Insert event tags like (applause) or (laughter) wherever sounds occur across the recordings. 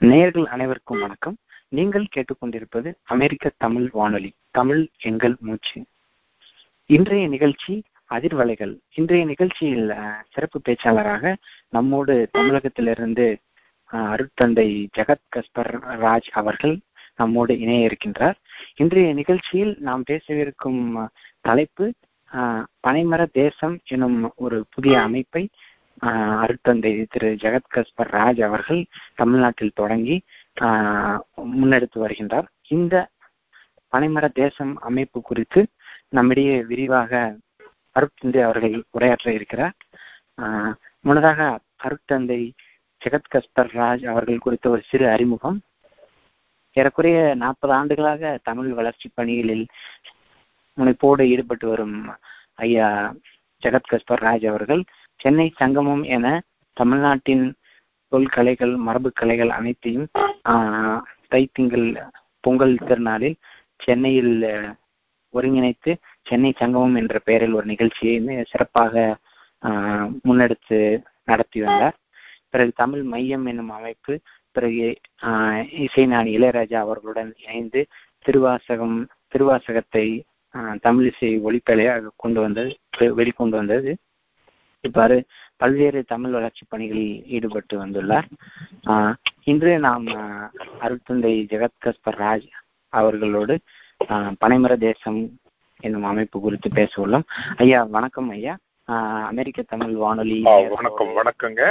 நேயர்கள் அனைவருக்கும் வணக்கம். நீங்கள் கேட்டுக்கொண்டிருப்பது அமெரிக்க தமிழ் வானொலி தமிழ் எங்கள் மூச்சு. இன்றைய நிகழ்ச்சி அதிர்வலைகள். இன்றைய நிகழ்ச்சியில் சிறப்பு பேச்சாளராக நம்மோடு தமிழகத்திலிருந்து அருட்தந்தை ஜெகத் கஸ்பர் ராஜ் அவர்கள் நம்மோடு இணைய இருக்கின்றார். இன்றைய நிகழ்ச்சியில் நாம் பேசவிருக்கும் தலைப்பு பனைமர தேசம் எனும் ஒரு புதிய அமைப்பை அருட்தந்தை திரு ஜெகத் கஸ்பர் ராஜ் அவர்கள் தமிழ்நாட்டில் தொடங்கி முன்னெடுத்து வருகின்றார். இந்த பனைமர தேசம் அமைப்பு குறித்து நம்மிடையே விரிவாக அருட்தந்தை அவர்கள் உரையாற்ற இருக்கிறார். முன்னதாக அருட்தந்தை ஜெகத் கஸ்பர் ராஜ் அவர்கள் குறித்த ஒரு சிறு அறிமுகம். ஏறக்குறைய நாற்பது ஆண்டுகளாக தமிழ் வளர்ச்சி பணிகளில் முனைப்போடு ஈடுபட்டு வரும் ஐயா ஜெகத் கஸ்பர் ராஜ் அவர்கள் சென்னை சங்கமம் என தமிழ்நாட்டின் தொல்கலைகள் மரபு கலைகள் அனைத்தையும் தைத்திங்கள் பொங்கல் திருநாளில் சென்னையில் ஒருங்கிணைத்து சென்னை சங்கமம் என்ற பெயரில் ஒரு நிகழ்ச்சியை சிறப்பாக முன்னெடுத்து நடத்தி வந்தார். பிறகு தமிழ் மையம் என்னும் அமைப்பு பிறகு இசைஞானி இளையராஜா அவர்களுடன் இணைந்து திருவாசகம் திருவாசகத்தை தமிழிசை ஒளிப்பலையாக கொண்டு வந்தது வெ- வெளிக்கொண்டு வந்தது. இவ்வாறு பல்வேறு தமிழ் வளர்ச்சி பணிகளில் ஈடுபட்டு வந்துள்ளார். இன்று நாம் அருட்தந்தை ஜெகத் கஸ்பர் ராஜ் அவர்களோடு பனைமர தேசம் என்னும் அமைப்பு குறித்து பேச உள்ளோம் ஐயா வணக்கம் ஐயா. அமெரிக்க தமிழ் வானொலி வணக்கம் வணக்கங்க.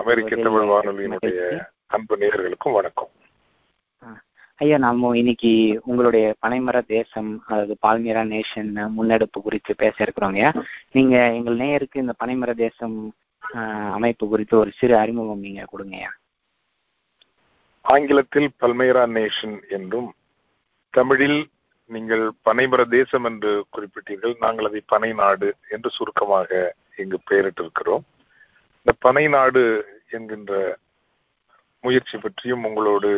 அமெரிக்க தமிழ் வானொலியினுடைய. அன்பு நேயர்களுக்கும் வணக்கம். ஐயா நாம இன்னைக்கு உங்களுடைய பனைமர தேசம் அதாவது பால்மீரா நேஷன் முன்னெடுப்பு குறித்து பேச இருக்கிறோங்க ஐயா நீங்க எங்கள் நேயருக்கு இந்த பனைமர தேசம் அமைப்பு குறித்து ஒரு சிறு அறிமுகம் நீங்க கொடுங்க ஐயா. ஆங்கிலத்தில் பல்மேரா நேஷன் என்றும் தமிழில் நீங்கள் பனைமர தேசம் என்று குறிப்பிட்டீர்கள் நாங்கள் அதை பனை நாடு என்று சுருக்கமாக இங்கு பெயரிட்டிருக்கிறோம். இந்த பனை நாடு என்கின்ற முயற்சி பற்றியும் உங்களோடு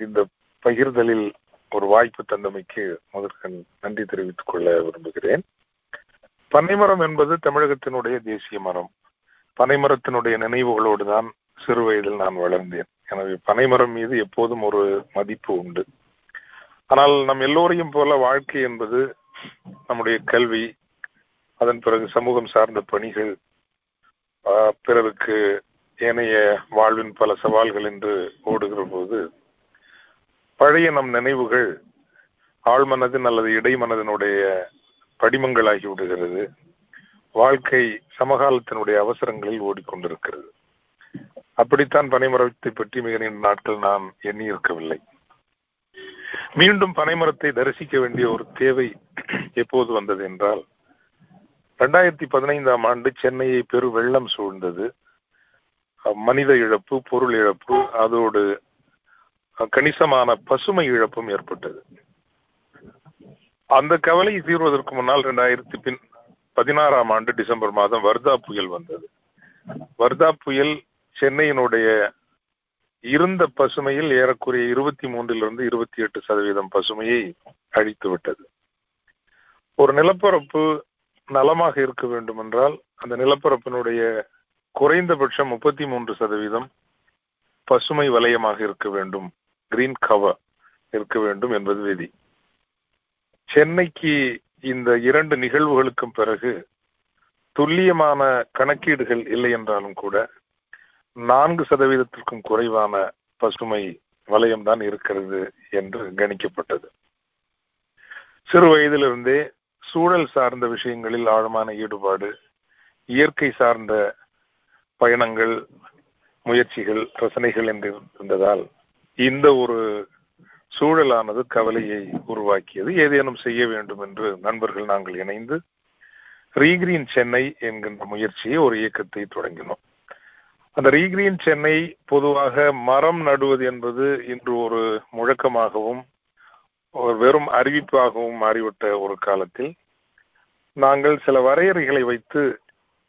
இந்த பகிர்தலில் ஒரு வாய்ப்பு தந்தமைக்கு முதற்கண் நன்றி தெரிவித்துக் கொள்ள விரும்புகிறேன். பனைமரம் என்பது தமிழகத்தினுடைய தேசிய மரம். பனைமரத்தினுடைய நினைவுகளோடு தான் சிறு வயதில் நான் வளர்ந்தேன். எனவே பனைமரம் மீது எப்போதும் ஒரு மதிப்பு உண்டு. ஆனால் நம் எல்லோரையும் போல வாழ்க்கை என்பது நம்முடைய கல்வி அதன் பிறகு சமூகம் சார்ந்த பணிகள் பிறருக்கு ஏனைய வாழ்வின் பல சவால்கள் என்று ஓடுகிற போது பழைய நம் நினைவுகள் ஆழ்மனதின் அல்லது இடைமனதினுடைய படிமங்களாகி விடுகிறது. வாழ்க்கை சமகாலத்தினுடைய அவசரங்களில் ஓடிக்கொண்டிருக்கிறது. அப்படித்தான் பனைமரத்தை பற்றி மிக நீண்ட நாட்கள் நான் எண்ணியிருக்கவில்லை. மீண்டும் பனைமரத்தை தரிசிக்க வேண்டிய ஒரு தேவை எப்போது வந்தது என்றால் ரெண்டாயிரத்தி பதினைந்தாம் ஆண்டு சென்னையை பெரு வெள்ளம் சூழ்ந்தது. மனித இழப்பு பொருள் இழப்பு அதோடு கணிசமான பசுமை இழப்பும் ஏற்பட்டது. அந்த கவலை தீர்வதற்கு முன்னால் ரெண்டாயிரத்தி பின் பதினாறாம் ஆண்டு டிசம்பர் மாதம் வர்தா புயல் வந்தது. வர்தா புயல் சென்னையினுடைய இருந்த பசுமையில் ஏறக்குறைய இருபத்தி மூன்றிலிருந்து இருபத்தி எட்டு சதவீதம் பசுமையை அழித்து விட்டது. ஒரு நிலப்பரப்பு நலமாக இருக்க வேண்டும் என்றால் அந்த நிலப்பரப்பினுடைய குறைந்தபட்சம் முப்பத்தி மூன்று சதவீதம் பசுமை வலயமாக இருக்க வேண்டும். கிரீன் கவர் இருக்க வேண்டும் என்பது விதி. சென்னைக்கு இந்த இரண்டு நிகழ்வுகளுக்கும் பிறகு துல்லியமான கணக்கீடுகள் இல்லை என்றாலும் கூட நான்கு சதவீதத்திற்கும் குறைவான பசுமை வலயம்தான் இருக்கிறது என்று கணிக்கப்பட்டது. சிறு வயதிலிருந்தே சூழல் சார்ந்த விஷயங்களில் ஆழமான ஈடுபாடு இயற்கை சார்ந்த பயணங்கள் முயற்சிகள் ரசனைகள் என்று இருந்ததால் இந்த ஒரு சூழலானது கவலையை உருவாக்கியது. ஏதேனும் செய்ய வேண்டும் என்று நண்பர்கள் நாங்கள் இணைந்து ரீகிரீன் சென்னை என்கின்ற முயற்சியை ஒரு இயக்கத்தை தொடங்கினோம். அந்த ரீகிரீன் சென்னை பொதுவாக மரம் நடுவது என்பது இன்று ஒரு முழக்கமாகவும் ஒரு வெறும் அறிவிப்பாகவும் மாறிவிட்ட ஒரு காலத்தில் நாங்கள் சில வரையறைகளை வைத்து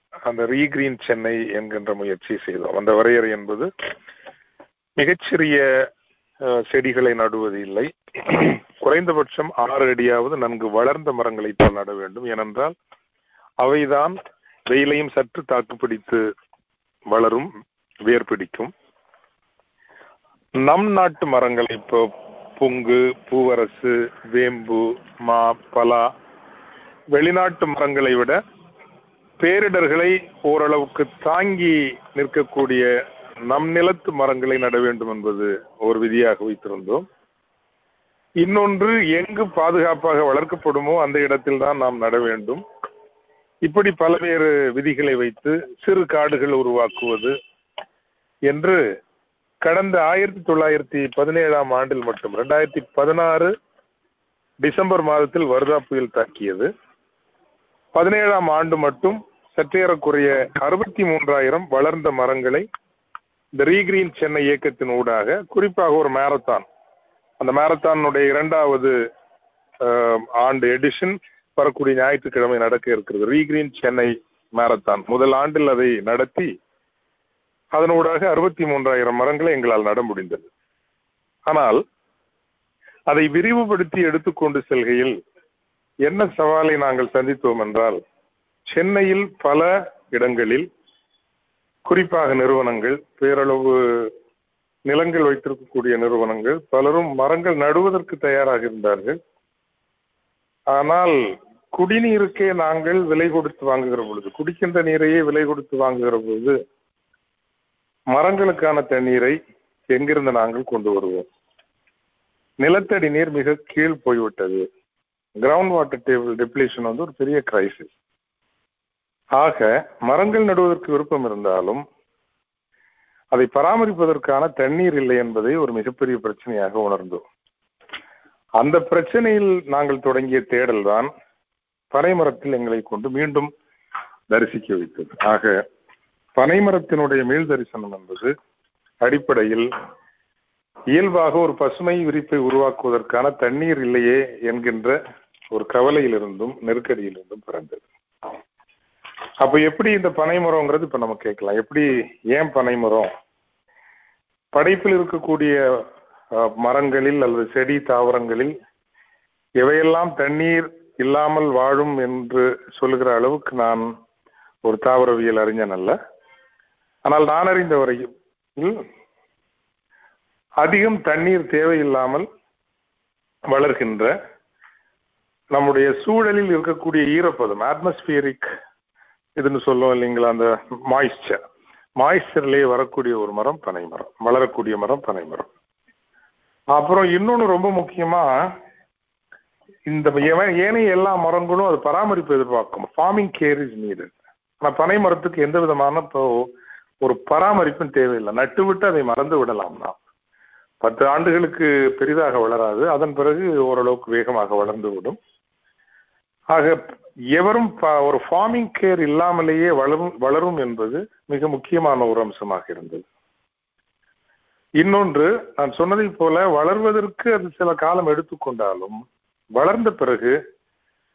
அந்த ரீகிரீன் சென்னை என்கின்ற முயற்சி செய்தோம். அந்த வரையறை என்பது மிகச்சிறிய செடிகளை நடுவது இல்லை குறைந்தபட்சம் ஆறு அடியாவது நன்கு வளர்ந்த மரங்களை தான் நட வேண்டும். ஏனென்றால் அவைதான் வெயிலையும் சற்று தாக்கு பிடித்து வளரும் வேர் பிடிக்கும் நம் நாட்டு மரங்கள் இப்போ புங்கு பூவரசு வேம்பு மா பலா வெளிநாட்டு மரங்களை விட பேரிடர்களை ஓரளவுக்கு தாங்கி நிற்கக்கூடிய நம் நிலத்து மரங்களை நட வேண்டும் என்பது ஒரு விதியாக வைத்திருந்தோம். இன்னொன்று எங்கு பாதுகாப்பாக வளர்க்கப்படுமோ அந்த இடத்தில் தான் நாம் நட வேண்டும். இப்படி பல்வேறு விதிகளை வைத்து சிறு காடுகள் உருவாக்குவது என்று கடந்த ஆயிரத்தி தொள்ளாயிரத்தி பதினேழாம் ஆண்டில் மட்டும் ரெண்டாயிரத்தி பதினாறு டிசம்பர் மாதத்தில் வருதா புயல் தாக்கியது. பதினேழாம் ஆண்டு மட்டும் சற்றேறக்குறைய அறுபத்தி மூன்றாயிரம் வளர்ந்த மரங்களை இந்த ரீகிரீன் சென்னை இயக்கத்தின் ஊடாக குறிப்பாக ஒரு மேரத்தான் அந்த மேரத்தானுடைய இரண்டாவது ஆண்டு எடிஷன் வரக்கூடிய ஞாயிற்றுக்கிழமை நடக்க இருக்கிறது. ரீகிரீன் சென்னை மேரத்தான் முதல் ஆண்டில் அதை நடத்தி அதனூடாக அறுபத்தி மூன்றாயிரம் மரங்களை எங்களால் நட முடிந்தது. ஆனால் அதை விரிவுபடுத்தி எடுத்துக்கொண்டு செல்கையில் என்ன சவாலை நாங்கள் சந்தித்தோம் என்றால் சென்னையில் பல இடங்களில் குறிப்பாக நிறுவனங்கள் பேரளவு நிலங்கள் வைத்திருக்கக்கூடிய நிறுவனங்கள் பலரும் மரங்கள் நடுவதற்கு தயாராக இருந்தார்கள். ஆனால் குடிநீருக்கே நாங்கள் விலை கொடுத்து வாங்குகிற பொழுது குடிக்கின்ற நீரையே விலை கொடுத்து வாங்குகிற பொழுது மரங்களுக்கான தண்ணீரை எங்கிருந்து நாங்கள் கொண்டு வருவோம்? நிலத்தடி நீர் மிக கீழ் போய்விட்டது. கிரவுண்ட் வாட்டர் டேபிள் டெப்ளேஷன் வந்து ஒரு பெரிய கிரைசிஸ் ஆக மரங்கள் நடுவதற்கு விருப்பம் இருந்தாலும் அதை பராமரிப்பதற்கான தண்ணீர் இல்லை என்பதை ஒரு மிகப்பெரிய பிரச்சனையாக உணர்ந்தோம். அந்த பிரச்சனையில் நாங்கள் தொடங்கிய தேடல் தான் பனைமரத்தில் எங்களை கொண்டு மீண்டும் தரிசிக்க வைத்தது. ஆக பனைமரத்தினுடைய மீள் தரிசனம் என்பது அடிப்படையில் இயல்பாக ஒரு பசுமை விரிப்பை உருவாக்குவதற்கான தண்ணீர் இல்லையே என்கின்ற ஒரு கவலையிலிருந்தும் நெருக்கடியிலிருந்தும் பிறந்தது. அப்ப எப்படி இந்த பனைமரம்ங்கிறது இப்ப நம்ம கேட்கலாம். எப்படி ஏன் பனைமரம்? படைப்பில் இருக்கக்கூடிய மரங்களில் அல்லது செடி தாவரங்களில் எவையெல்லாம் தண்ணீர் இல்லாமல் வாழும் என்று சொல்லுகிற அளவுக்கு நான் ஒரு தாவரவியல் அறிஞன் அல்ல. ஆனால் நான் அறிந்த வரையில் அதிகம் தண்ணீர் தேவையில்லாமல் வளர்கின்ற நம்முடைய சூழலில் இருக்கக்கூடிய ஈரப்பதம் அட்மாஸ்பியரிக் இதுன்னு சொல்லுவோம் இல்லைங்களா அந்த மாய்ஸ்சர் மாய்ஸ்சர்லேயே வரக்கூடிய ஒரு மரம் பனை மரம். வளரக்கூடிய மரம் பனை மரம். அப்புறம் இன்னொன்று ரொம்ப முக்கியமா இந்த ஏனைய எல்லா மரங்களும் அது பராமரிப்பு எதிர்பார்க்கும். ஃபார்மிங் கேர் இஸ் நீடு ஆனால் பனை மரத்துக்கு எந்த விதமான இப்போ ஒரு பராமரிப்பும் தேவையில்லை. நட்டு விட்டு அதை மறந்து விடலாம் பத்து ஆண்டுகளுக்கு பெரிதாக வளராது. அதன் பிறகு ஓரளவுக்கு வேகமாக வளர்ந்து விடும். ஆக எவரும் ஒரு ஃபார்மிங் கேர் இல்லாமலேயே வளரும் வளரும் என்பது மிக முக்கியமான ஒரு அம்சமாக இருந்தது. இன்னொன்று நான் சொன்னதை போல வளர்வதற்கு அது சில காலம் எடுத்துக்கொண்டாலும் வளர்ந்த பிறகு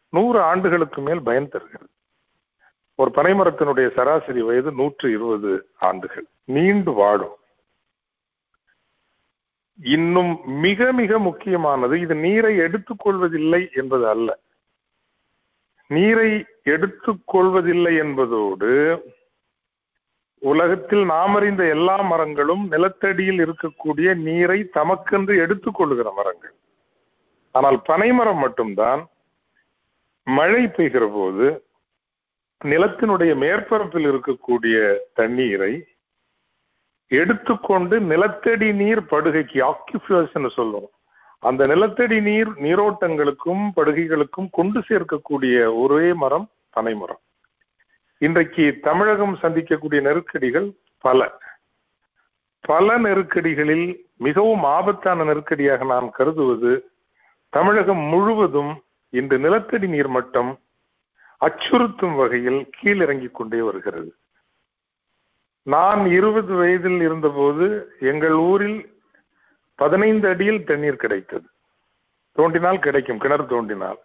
நூறு ஆண்டுகளுக்கு மேல் பயன் தருகிறது. ஒரு பனைமரத்தினுடைய சராசரி வயது நூற்று இருபது ஆண்டுகள். நீண்டு வாடும். இன்னும் மிக மிக முக்கியமானது இது நீரை எடுத்துக்கொள்வதில்லை என்பது அல்ல. நீரை எடுத்துக்கொள்வதில்லை என்பதோடு உலகத்தில் நாம் அறிந்த எல்லா மரங்களும் நிலத்தடியில் இருக்கக்கூடிய நீரை தமக்கென்று எடுத்துக்கொள்கிற மரங்கள். ஆனால் பனைமரம் மட்டும்தான். மழை பெய்கிற போது நிலத்தினுடைய மேற்பரப்பில் இருக்கக்கூடிய தண்ணீரை எடுத்துக்கொண்டு நிலத்தடி நீர் படுகைக்கு ஆக்கியூஃபர்ஸ் சொல்லுவோம். அந்த நிலத்தடி நீர் நீரோட்டங்களுக்கும் படுகைகளுக்கும் கொண்டு சேர்க்கக்கூடிய ஒரே மரம் பனைமரம் இன்றைக்கு தமிழகம் சந்திக்கக்கூடிய நெருக்கடிகள் பல. பல நெருக்கடிகளில் மிகவும் ஆபத்தான நெருக்கடியாக நான் கருதுவது தமிழகம் முழுவதும் இன்று நிலத்தடி நீர் மட்டம் அச்சுறுத்தும் வகையில் கீழிறங்கிக் கொண்டே வருகிறது. நான் இருபது வயதில் இருந்தபோது எங்கள் ஊரில் பதினைந்து அடியில் தண்ணீர் கிடைத்தது. தோண்டினால் கிடைக்கும் கிணறு தோண்டினால்.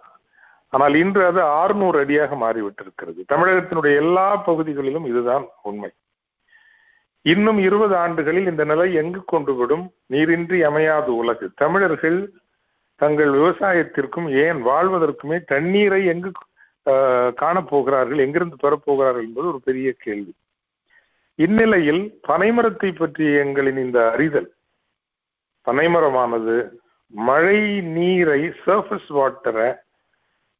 ஆனால் இன்று அது ஆறுநூறு அடியாக மாறிவிட்டிருக்கிறது. தமிழகத்தினுடைய எல்லா பகுதிகளிலும் இதுதான் உண்மை. இன்னும் இருபது ஆண்டுகளில் இந்த நிலை எங்கு கொண்டு விடும் நீரின்றி அமையாது உலகு. தமிழர்கள் தங்கள் விவசாயத்திற்கும் ஏன் வாழ்வதற்குமே தண்ணீரை எங்கு காணப்போகிறார்கள் எங்கிருந்து பெறப்போகிறார்கள் என்பது ஒரு பெரிய கேள்வி. இந்நிலையில் பனைமரத்தை பற்றிய எங்களின் இந்த அறிதல் பனைமரமானது மழை நீரை சர்ஃபஸ் வாட்டரை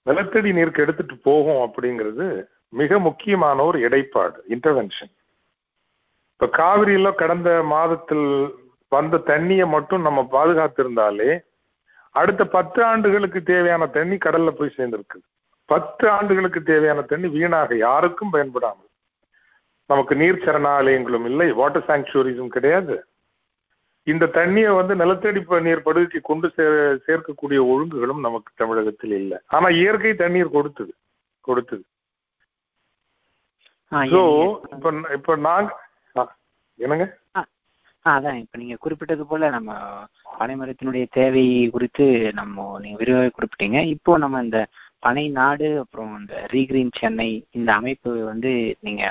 நிலத்தடி நீருக்கு எடுத்துட்டு போகும் அப்படிங்கிறது மிக முக்கியமான ஒரு இடைப்பாடு இன்டர்வென்ஷன் இப்ப காவிரியில கடந்த மாதத்தில் வந்த தண்ணியை மட்டும் நம்ம பாதுகாத்திருந்தாலே அடுத்த பத்து ஆண்டுகளுக்கு தேவையான தண்ணி கடல்ல போய் சேர்ந்திருக்கு பத்து ஆண்டுகளுக்கு தேவையான தண்ணி வீணாக யாருக்கும் பயன்படாமல். நமக்கு நீர் சரணாலயங்களும் இல்லை வாட்டர் சாங்சுவரிஸும் கிடையாது. இந்த தண்ணியை வந்து நிலத்தடி நீர் படுகைக்கு கொண்டு சேர்க்கக்கூடிய ஒழுங்குகளும் நமக்கு தமிழகத்தில் இல்லை. ஆனா இயற்கை தண்ணீர் கொடுத்தது கொடுத்தது. ஸோ இப்ப இப்ப நாங்க என்னங்க? அதான் இப்ப நீங்க குறிப்பிட்டது போல நம்ம பனைமரத்தினுடைய தேவை குறித்து நம்ம நீங்க விரிவாக குறிப்பிட்டீங்க. இப்போ நம்ம இந்த பனை நாடு அப்புறம் இந்த ரீகிரீன் சென்னை இந்த அமைப்பு வந்து நீங்க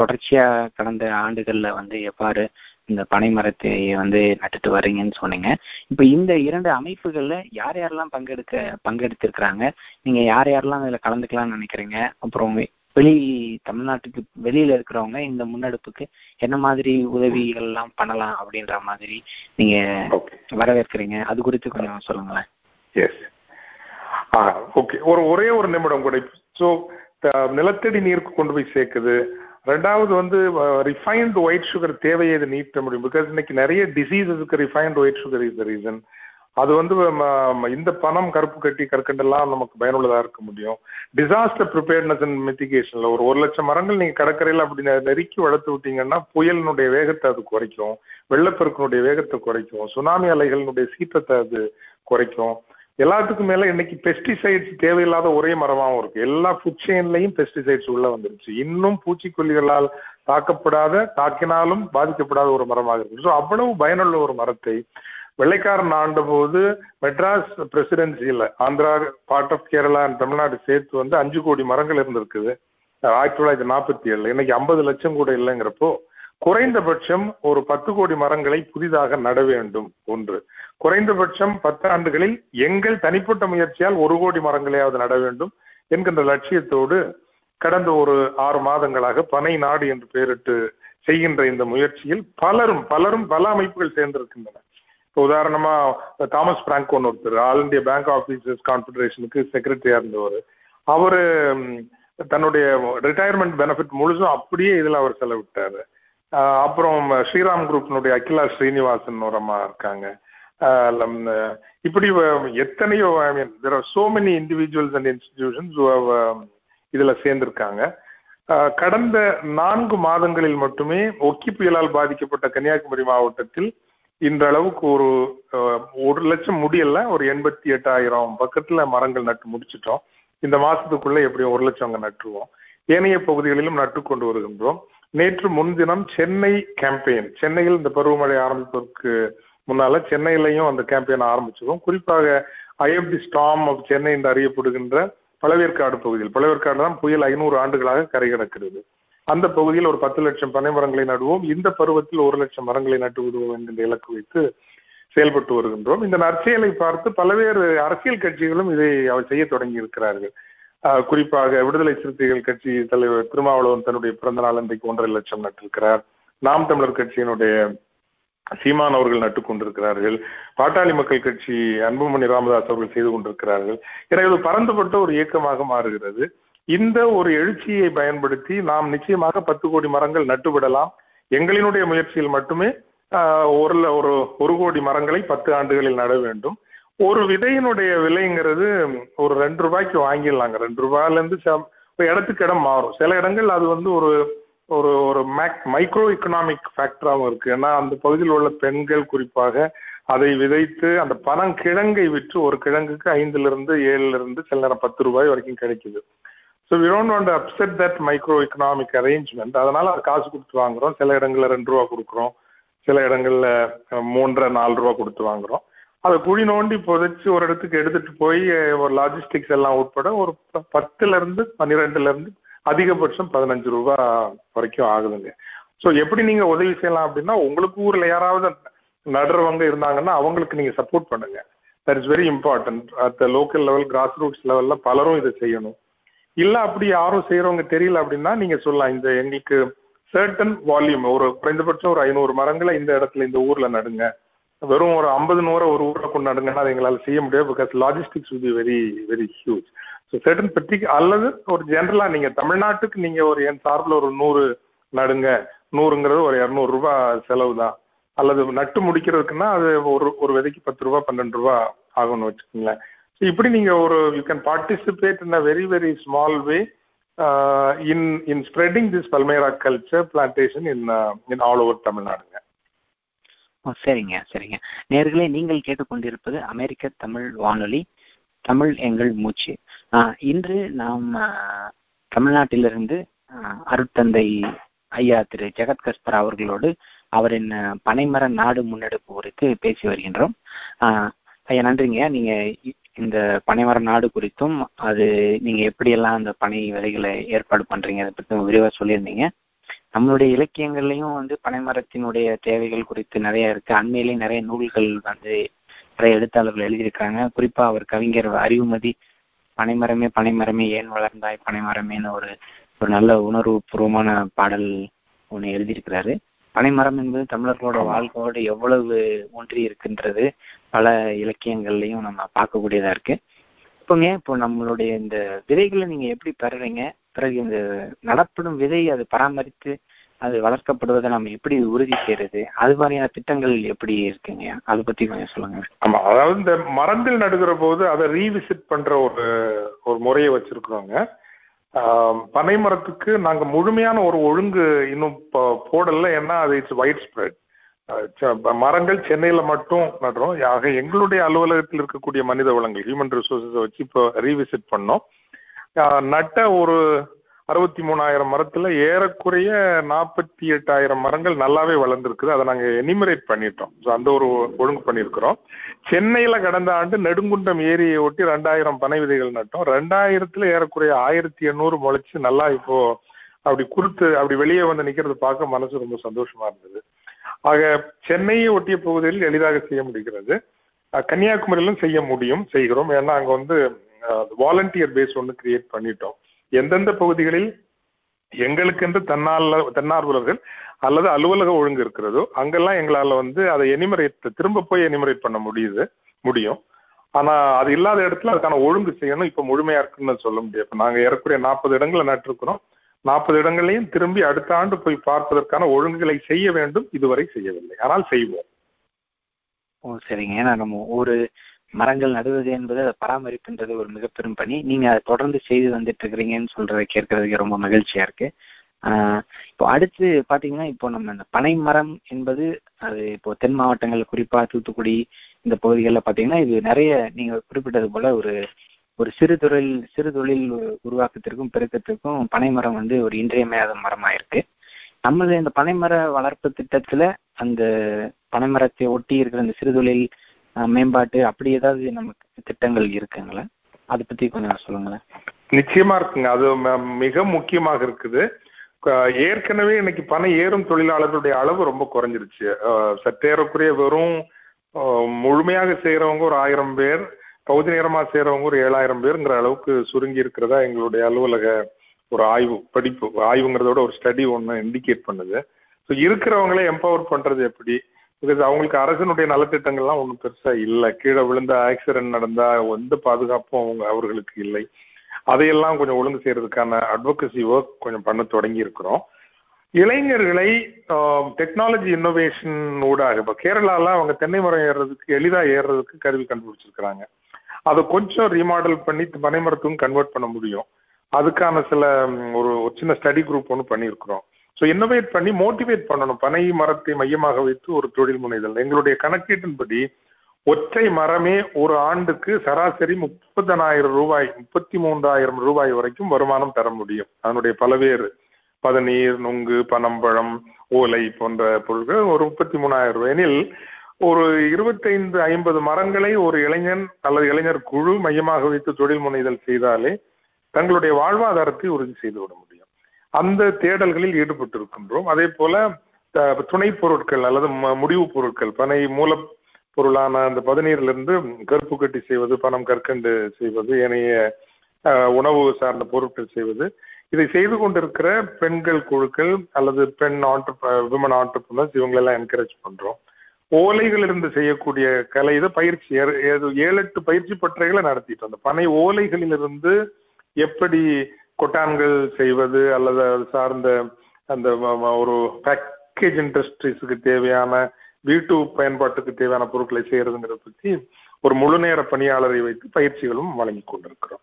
தொடர்ச்சியா கடந்த ஆண்டுகள்ல வந்து எவ்வாறு இந்த பனை மரத்தை வந்து நட்டுட்டு வர்றீங்கன்னு சொன்னீங்க. இப்ப இந்த இரண்டு அமைப்புகள்ல யார் யாரெல்லாம் பங்கெடுக்க பங்கெடுத்திருக்கிறாங்க? நீங்க யார் யாரெல்லாம் இதுல கலந்துக்கலாம்னு நினைக்கிறீங்க? அப்புறம் வெளி தமிழ்நாட்டுக்கு வெளியில இருக்கிறவங்க இந்த முன்னெடுப்புக்கு என்ன மாதிரி உதவிகள் எல்லாம் பண்ணலாம் அப்படின்ற மாதிரி நீங்க வரவேற்கிறீங்க. அது குறித்து கொஞ்சம் சொல்லுங்களேன். எஸ் ஓகே ஒரு ஒரே ஒரு நிமிடம் கூட. ஸோ நிலத்தடி நீருக்கு கொண்டு போய் சேர்க்குது. ரெண்டாவது வந்து ரிஃபைன்டு ஒயிட் சுகர் தேவையை இது நீட்ட முடியும். பிகாஸ் இன்னைக்கு நிறைய டிசீஸஸுக்கு refined white sugar is the reason அது வந்து இந்த பணம் கருப்பு கட்டி கற்கண்டெல்லாம் நமக்கு பயனுள்ளதாக இருக்க முடியும். டிசாஸ்டர் ப்ரிப்பேர்னஸ் அண்ட் மித்திகேஷன்ல ஒரு ஒரு லட்சம் மரங்கள் நீங்க கடற்கரையில் அப்படி நெருக்கி வளர்த்து விட்டீங்கன்னா புயலினுடைய வேகத்தை அது குறைக்கும். வெள்ளப்பெருக்கினுடைய வேகத்தை குறைக்கும். சுனாமி அலைகளினுடைய சீற்றத்தை அது குறைக்கும். எல்லாத்துக்கும் மேல இன்னைக்கு பெஸ்டிசைட்ஸ் தேவையில்லாத ஒரே மரமாகவும் இருக்கு. எல்லா ஃபுட் செயின்லையும் பெஸ்டிசைட்ஸ் உள்ள வந்துருச்சு. இன்னும் பூச்சிக்கொல்லிகளால் தாக்கப்படாத தாக்கினாலும் பாதிக்கப்படாத ஒரு மரமாக இருக்கு. ஸோ அவ்வளவு பயனுள்ள ஒரு மரத்தை வெள்ளைக்காரன் ஆண்ட போது Madras பிரசிடென்சியில் Andhra part of Kerala and Tamil Nadu சேர்த்து வந்து அஞ்சு கோடி மரங்கள் இருந்திருக்குது. ஆயிரத்தி தொள்ளாயிரத்தி நாற்பத்தி ஏழுல இன்னைக்கு ஐம்பது லட்சம் கூட இல்லைங்கிறப்போ குறைந்தபட்சம் ஒரு பத்து கோடி மரங்களை புதிதாக நட வேண்டும். ஒன்று. குறைந்தபட்சம் பத்து ஆண்டுகளில் எங்கள் தனிப்பட்ட முயற்சியால் ஒரு கோடி மரங்களையாவது நட வேண்டும் என்கின்ற லட்சியத்தோடு கடந்த ஒரு ஆறு மாதங்களாக பனை நாடு என்று பெயரிட்டு செய்கின்ற இந்த முயற்சியில் பலரும் பலரும் பல அமைப்புகள் சேர்ந்திருக்கின்றன. இப்போ உதாரணமா தாமஸ் பிராங்கோன் ஒருத்தர் ஆல் இண்டியா பேங்க் ஆபீசர்ஸ் கான்ஃபெடரேஷனுக்கு செக்ரட்டரியா இருந்தவர். அவரு தன்னுடைய ரிட்டையர்மெண்ட் பெனிஃபிட் முழுசும் அப்படியே இதுல அவர் செலவிட்டாரு. அப்புறம் ஸ்ரீராம் குரூப்னுடைய அகிலா ஸ்ரீனிவாசன் ஒரு அம்மா இருக்காங்க. இப்படி எத்தனையோ I mean there are so many individuals and institutions இதுல சேர்ந்திருக்காங்க. கடந்த நான்கு மாதங்களில் மட்டுமே ஒக்கி புயலால் பாதிக்கப்பட்ட கன்னியாகுமரி மாவட்டத்தில் இன்றளவுக்கு ஒரு ஒரு லட்சம் முடியல ஒரு எண்பத்தி எட்டாயிரம் பக்கத்துல மரங்கள் நட்டு முடிச்சிட்டோம். இந்த மாசத்துக்குள்ள எப்படியும் ஒரு லட்சம் அங்கே நட்டுருவோம். ஏனைய பகுதிகளிலும் நட்டு கொண்டு வருகின்றோம். நேற்று முன்தினம் சென்னை கேம்பெயின் சென்னையில் இந்த பருவமழை ஆரம்பிப்பதற்கு முன்னால சென்னையிலையும் அந்த கேம்பெயின் ஆரம்பிச்சிருக்கோம் குறிப்பாக ஐஎம்டி ஸ்டாம் ஆஃப் சென்னை என்று அறியப்படுகின்ற பழவேற்காடு பகுதியில். பழவேற்காடு தான் புயல் ஐநூறு ஆண்டுகளாக கரை கிடக்கிறது. அந்த பகுதியில் ஒரு பத்து லட்சம் பனை மரங்களை நடுவோம். இந்த பருவத்தில் ஒரு லட்சம் மரங்களை நட்டு விடுவோம் என்கின்ற இலக்கு வைத்து செயல்பட்டு வருகின்றோம். இந்த நற்செயலை பார்த்து பல்வேறு அரசியல் கட்சிகளும் இதை அவர் செய்ய தொடங்கி இருக்கிறார்கள். குறிப்பாக விடுதலை சிறுத்தைகள் கட்சி தலைவர் திருமாவளவன் தன்னுடைய பிறந்த நாள் இன்றைக்கு ஒன்றரை லட்சம் நட்டிருக்கிறார். நாம் தமிழர் கட்சியினுடைய சீமான் அவர்கள் நட்டு கொண்டிருக்கிறார்கள். பாட்டாளி மக்கள் கட்சி அன்புமணி ராமதாஸ் அவர்கள் செய்து கொண்டிருக்கிறார்கள். எனவே இது பரந்துபட்ட ஒரு இயக்கமாக மாறுகிறது. இந்த ஒரு எழுச்சியை பயன்படுத்தி நாம் நிச்சயமாக பத்து கோடி மரங்கள் நட்டுவிடலாம். எங்களினுடைய முயற்சியில் மட்டுமே ஒரு ஒரு ஒரு கோடி மரங்களை பத்து ஆண்டுகளில் நட வேண்டும். ஒரு விதையினுடைய விலைங்கிறது ஒரு ரெண்டு ரூபாய்க்கு வாங்கிடலாங்க. ரெண்டு ரூபாயிலேருந்து இடத்துக்கு இடம் மாறும். சில இடங்கள் அது வந்து ஒரு ஒரு ஒரு மேக் மைக்ரோ எக்கனாமிக் ஃபேக்டராகவும் இருக்கு. ஏன்னா அந்த பகுதியில் உள்ள பெண்கள் குறிப்பாக அதை விதைத்து அந்த பணம் கிழங்கை விற்று ஒரு கிழங்குக்கு ஐந்துல இருந்து ஏழுல இருந்து சில நேரம் பத்து ரூபாய் வரைக்கும் கிடைக்குது. So we don't want upset that micro economic arrangement அதனால அது காசு கொடுத்து வாங்குறோம். சில இடங்களில் ரெண்டு ரூபா கொடுக்குறோம். சில இடங்களில் மூன்றரை நாலு ரூபா கொடுத்து வாங்குறோம். அதை குழி நோண்டி புதைச்சி ஒரு இடத்துக்கு எடுத்துட்டு போய் ஒரு லாஜிஸ்டிக்ஸ் எல்லாம் உட்பட ஒரு பத்துல இருந்து பன்னிரெண்டுல இருந்து அதிகபட்சம் பதினஞ்சு ரூபா வரைக்கும் ஆகுதுங்க. ஸோ எப்படி நீங்க உதவி செய்யலாம் அப்படின்னா உங்களுக்கு ஊர்ல யாராவது நடுறவங்க இருந்தாங்கன்னா அவங்களுக்கு நீங்க சப்போர்ட் பண்ணுங்க. That is very important at local level grass roots லெவல்ல பலரும் இதை செய்யணும். இல்லை அப்படி யாரும் செய்யறவங்க தெரியல அப்படின்னா நீங்க சொல்லலாம் இந்த எங்களுக்கு சர்டன் வால்யூம் ஒரு குறைந்தபட்சம் ஒரு ஐநூறு மரங்களை இந்த இடத்துல இந்த ஊர்ல நடுங்க. வெறும் ஒரு ஐம்பது நூறு ஒரு ஊரை கொண்டு நடுங்கன்னா அது எங்களால் செய்ய முடியாது because logistics will be very very huge so Sutton பற்றி அல்லது ஒரு ஜென்ரலாக நீங்கள் தமிழ்நாட்டுக்கு நீங்கள் ஒரு என் சார்பில் ஒரு நூறு நடுங்க. நூறுங்கிறது ஒரு இரநூறுபா செலவு தான். அல்லது நட்டு முடிக்கிறதுக்குன்னா அது ஒரு ஒரு விதைக்கு பத்து ரூபா பன்னெண்டு ரூபா ஆகும்னு வச்சுக்கோங்களேன். ஸோ இப்படி நீங்கள் ஒரு you can participate in a very very small way in in spreading this palmyra culture plantation in in all over தமிழ்நாடுங்க சரிங்க சரிங்க. நேர்களே நீங்கள் கேட்டுக்கொண்டிருப்பது அமெரிக்க தமிழ் வானொலி. தமிழ் எங்கள் மூச்சு. இன்று நாம் தமிழ்நாட்டிலிருந்து அருட்தந்தை ஐயா திரு ஜெகத் கஸ்பர் அவர்களோடு அவரின் பனைமர நாடு முன்னெடுப்பு குறித்து பேசி வருகின்றோம். ஐயா நன்றிங்க நீங்க இந்த பனைமர நாடு குறித்தும் அது நீங்க எப்படியெல்லாம் அந்த பனை விதைகளை ஏற்பாடு பண்றீங்க அதை பற்றி விரிவாக சொல்லியிருந்தீங்க. நம்மளுடைய இலக்கியங்கள்லையும் வந்து பனைமரத்தினுடைய தேவைகள் குறித்து நிறைய இருக்கு. அண்மையிலேயே நிறைய நூல்கள் வந்து நிறைய எழுத்தாளர்கள் எழுதியிருக்காங்க. குறிப்பா அவர் கவிஞர் அறிவுமதி பனைமரமே பனைமரமே ஏன் வளர்ந்தாய் பனைமரமேன்னு ஒரு ஒரு நல்ல உணர்வு பூர்வமான பாடல் ஒன்று எழுதியிருக்கிறாரு. பனைமரம் என்பது தமிழர்களோட வாழ்க்கையோடு எவ்வளவு ஒன்றி இருக்கின்றது பல இலக்கியங்கள்லையும் நம்ம பார்க்கக்கூடியதா இருக்கு. இப்போங்க இப்போ நம்மளுடைய இந்த விதைகளை நீங்க எப்படி பெறுறீங்க? பிறகு இந்த நடப்படும் விதை அது பராமரித்து அது வளர்க்கப்படுவதை நம்ம எப்படி உறுதி செய்யறது? அது மாதிரியான திட்டங்கள் எப்படி இருக்குங்க? அதை பத்தி கொஞ்சம் சொல்லுங்க. ஆமா அதாவது இந்த மரங்கள் நடுகிற போது அதை ரீவிசிட் பண்ற ஒரு ஒரு முறையை வச்சிருக்கிறோங்க. பனை மரத்துக்கு நாங்க முழுமையான ஒரு ஒழுங்கு இன்னும் போடல. ஏன்னா அது இட்ஸ் வைட் ஸ்ப்ரெட் மரங்கள் சென்னையில மட்டும் நடுறோம். ஆக எங்களுடைய அலுவலகத்தில் இருக்கக்கூடிய மனித வளங்கள் ஹியூமன் ரிசோர்ஸஸை வச்சு இப்போ ரீவிசிட் பண்ணோம். நட்ட ஒரு அறுபத்தி மூணாயிரம் மரத்துல ஏறக்குறைய நாற்பத்தி எட்டாயிரம் மரங்கள் நல்லாவே வளர்ந்துருக்குது. அதை நாங்கள் எனிமரேட் பண்ணிட்டோம். ஸோ அந்த ஒரு ஒழுங்கு பண்ணியிருக்கிறோம். சென்னையில் கடந்த ஆண்டு நெடுங்குண்டம் ஏரியை ஒட்டி ரெண்டாயிரம் பனை விதைகள் நட்டோம். ரெண்டாயிரத்துல ஏறக்குறைய ஆயிரத்தி எண்ணூறு முளைச்சு நல்லா இப்போ அப்படி குறுத்து அப்படி வெளியே வந்து நிற்கிறது பார்க்க மனசு ரொம்ப சந்தோஷமா இருந்தது. ஆக சென்னையை ஒட்டிய பகுதியில் எளிதாக செய்ய முடிகிறது. கன்னியாகுமரியிலும் செய்ய முடியும் செய்கிறோம். ஏன்னா அங்கே வந்து வாலண்டியர் பேஸ் ஒன்று கிரியேட் பண்ணிட்டோம். எந்தெந்த பகுதிகளில் எங்களுக்கென்று தன்னால தன்னார்வலர்கள் அல்லது அலுவலக ஒழுங்கு இருக்கிறதோ அங்கெல்லாம் எங்களால் வந்து அதை எனிமரேட் திரும்ப போய் எனிமரேட் பண்ண முடியுது முடியும். ஆனா அது இல்லாத இடத்துல அதுக்கான ஒழுங்கு செய்யணும் இப்ப முழுமையா இருக்குன்னு சொல்ல முடியாது. நாங்கள் ஏறக்குறைய நாற்பது இடங்களை நட்டிருக்கிறோம். நாற்பது இடங்களையும் திரும்பி அடுத்த ஆண்டு போய் பார்ப்பதற்கான ஒழுங்குகளை செய்ய வேண்டும் இதுவரை செய்யவில்லை. ஆனால் செய்வோம். ஓ சரிங்க. ஏன்னா நம்ம ஒரு மரங்கள் நடுவது என்பது அதை பராமரிப்புன்றது ஒரு மிக பெரும் பணி. நீங்க அதை தொடர்ந்து செய்து வந்துட்டு இருக்கிறீங்கன்னு சொல்றதை கேட்கறதுக்கு ரொம்ப மகிழ்ச்சியா இருக்கு. ஆஹ் இப்போ அடுத்து பாத்தீங்கன்னா இப்போ நம்ம இந்த பனை மரம் என்பது அது இப்போ தென் மாவட்டங்கள் குறிப்பா தூத்துக்குடி இந்த பகுதிகளில் பாத்தீங்கன்னா இது நிறைய நீங்க குறிப்பிட்டது போல ஒரு ஒரு சிறு தொழில் சிறு தொழில் உருவாக்கத்திற்கும் பெருக்கத்திற்கும் பனைமரம் வந்து ஒரு இன்றியமையாத மரமா இருக்கு நமது இந்த பனைமர வளர்ப்பு திட்டத்துல அந்த பனைமரத்தை ஒட்டி இருக்கிற அந்த சிறு தொழில் மேம்பாட்டு அப்படி ஏதாவது நமக்கு திட்டங்கள் இருக்குங்களா? அதை பத்தி கொஞ்சம் சொல்லுங்களேன். நிச்சயமா இருக்குங்க. அது மிக முக்கியமாக இருக்குது. ஏற்கனவே இன்னைக்கு பணம் ஏறும் தொழிலாளர்களுடைய அளவு ரொம்ப குறைஞ்சிருச்சு. சற்றேறக்குரிய வெறும் முழுமையாக செய்யறவங்க ஒரு ஆயிரம் பேர் பகுதி நேரமா செய்யறவங்க ஒரு ஏழாயிரம் பேருங்கிற அளவுக்கு சுருங்கி இருக்கிறதா எங்களுடைய அலுவலக ஒரு ஆய்வு படிப்பு ஆய்வுங்கிறதோட ஒரு ஸ்டடி ஒன்று இண்டிகேட் பண்ணுது. ஸோ இருக்கிறவங்களே எம்பவர் பண்றது எப்படி? பிகாஸ் அவங்களுக்கு அரசனுடைய நலத்திட்டங்கள்லாம் ஒன்றும் பெருசா இல்லை. கீழே விழுந்த ஆக்சிடென்ட் நடந்தா எந்த பாதுகாப்பும் அவங்க அவர்களுக்கு இல்லை. அதையெல்லாம் கொஞ்சம் ஒழுங்கு செய்யறதுக்கான அட்வொகசி ஒர்க் கொஞ்சம் பண்ண தொடங்கி இருக்கிறோம் இளைஞர்களை டெக்னாலஜி இன்னோவேஷன் ஊடாக இப்போ கேரளாவில் அவங்க தென்னை மரம் ஏறுறதுக்கு எளிதாக ஏறுறதுக்கு கருவி கண்டுபிடிச்சிருக்கிறாங்க. அதை கொஞ்சம் ரீமாடல் பண்ணி பனை மரத்துக்கும் கன்வெர்ட் பண்ண முடியும். அதுக்கான சில ஒரு சின்ன ஸ்டடி குரூப் ஒன்று பண்ணியிருக்கிறோம். ஸோ இன்னோவேட் பண்ணி மோட்டிவேட் பண்ணணும். பனை மரத்தை மையமாக வைத்து ஒரு தொழில் முனைதல். எங்களுடைய கணக்கீட்டின்படி ஒற்றை மரமே ஒரு ஆண்டுக்கு சராசரி முப்பதனாயிரம் ரூபாய் முப்பத்தி மூன்றாயிரம் ரூபாய் வரைக்கும் வருமானம் தர முடியும். அதனுடைய பல்வேறு பதநீர் நுங்கு பனம்பழம் ஓலை போன்ற பொருட்கள் ஒரு முப்பத்தி மூணாயிரம் ரூபாய். எனில் ஒரு இருபத்தைந்து ஐம்பது மரங்களை ஒரு இளைஞன் அல்லது இளைஞர் குழு மையமாக வைத்து தொழில் முனைதல் செய்தாலே தங்களுடைய வாழ்வாதாரத்தை உறுதி செய்து விட முடியும். அந்த தேடல்களில் ஈடுபட்டு இருக்கின்றோம் அதே போல துணை பொருட்கள் அல்லது முடிவு பொருட்கள் பனை மூல பொருளான அந்த பதநீரிலிருந்து கருப்பு கட்டி செய்வது பணம் கற்கண்டு செய்வது ஏனைய உணவு சார்ந்த பொருட்கள் செய்வது. இதை செய்து கொண்டிருக்கிற பெண்கள் குழுக்கள் அல்லது பெண் ஆண்டர் விமன் ஆண்டர்பிரினர்ஸ் இவங்களெல்லாம் என்கரேஜ் பண்றோம். ஓலைகளிலிருந்து செய்யக்கூடிய கலை இதை பயிற்சி ஏது- ஏழு எட்டு பயிற்சி பட்டறைகளை நடத்திட்டு அந்த பனை ஓலைகளிலிருந்து எப்படி கொட்டான்கள் செய்வது அல்லது அது சார்ந்த அந்த ஒரு பேக்கேஜ் இண்டஸ்ட்ரீஸுக்கு தேவையான வீட்டு பயன்பாட்டுக்கு தேவையான பொருட்களை செய்யறதுங்கிறத பற்றி ஒரு முழு நேர பணியாளரை வைத்து பயிற்சிகளும் வழங்கி கொண்டிருக்கிறோம்.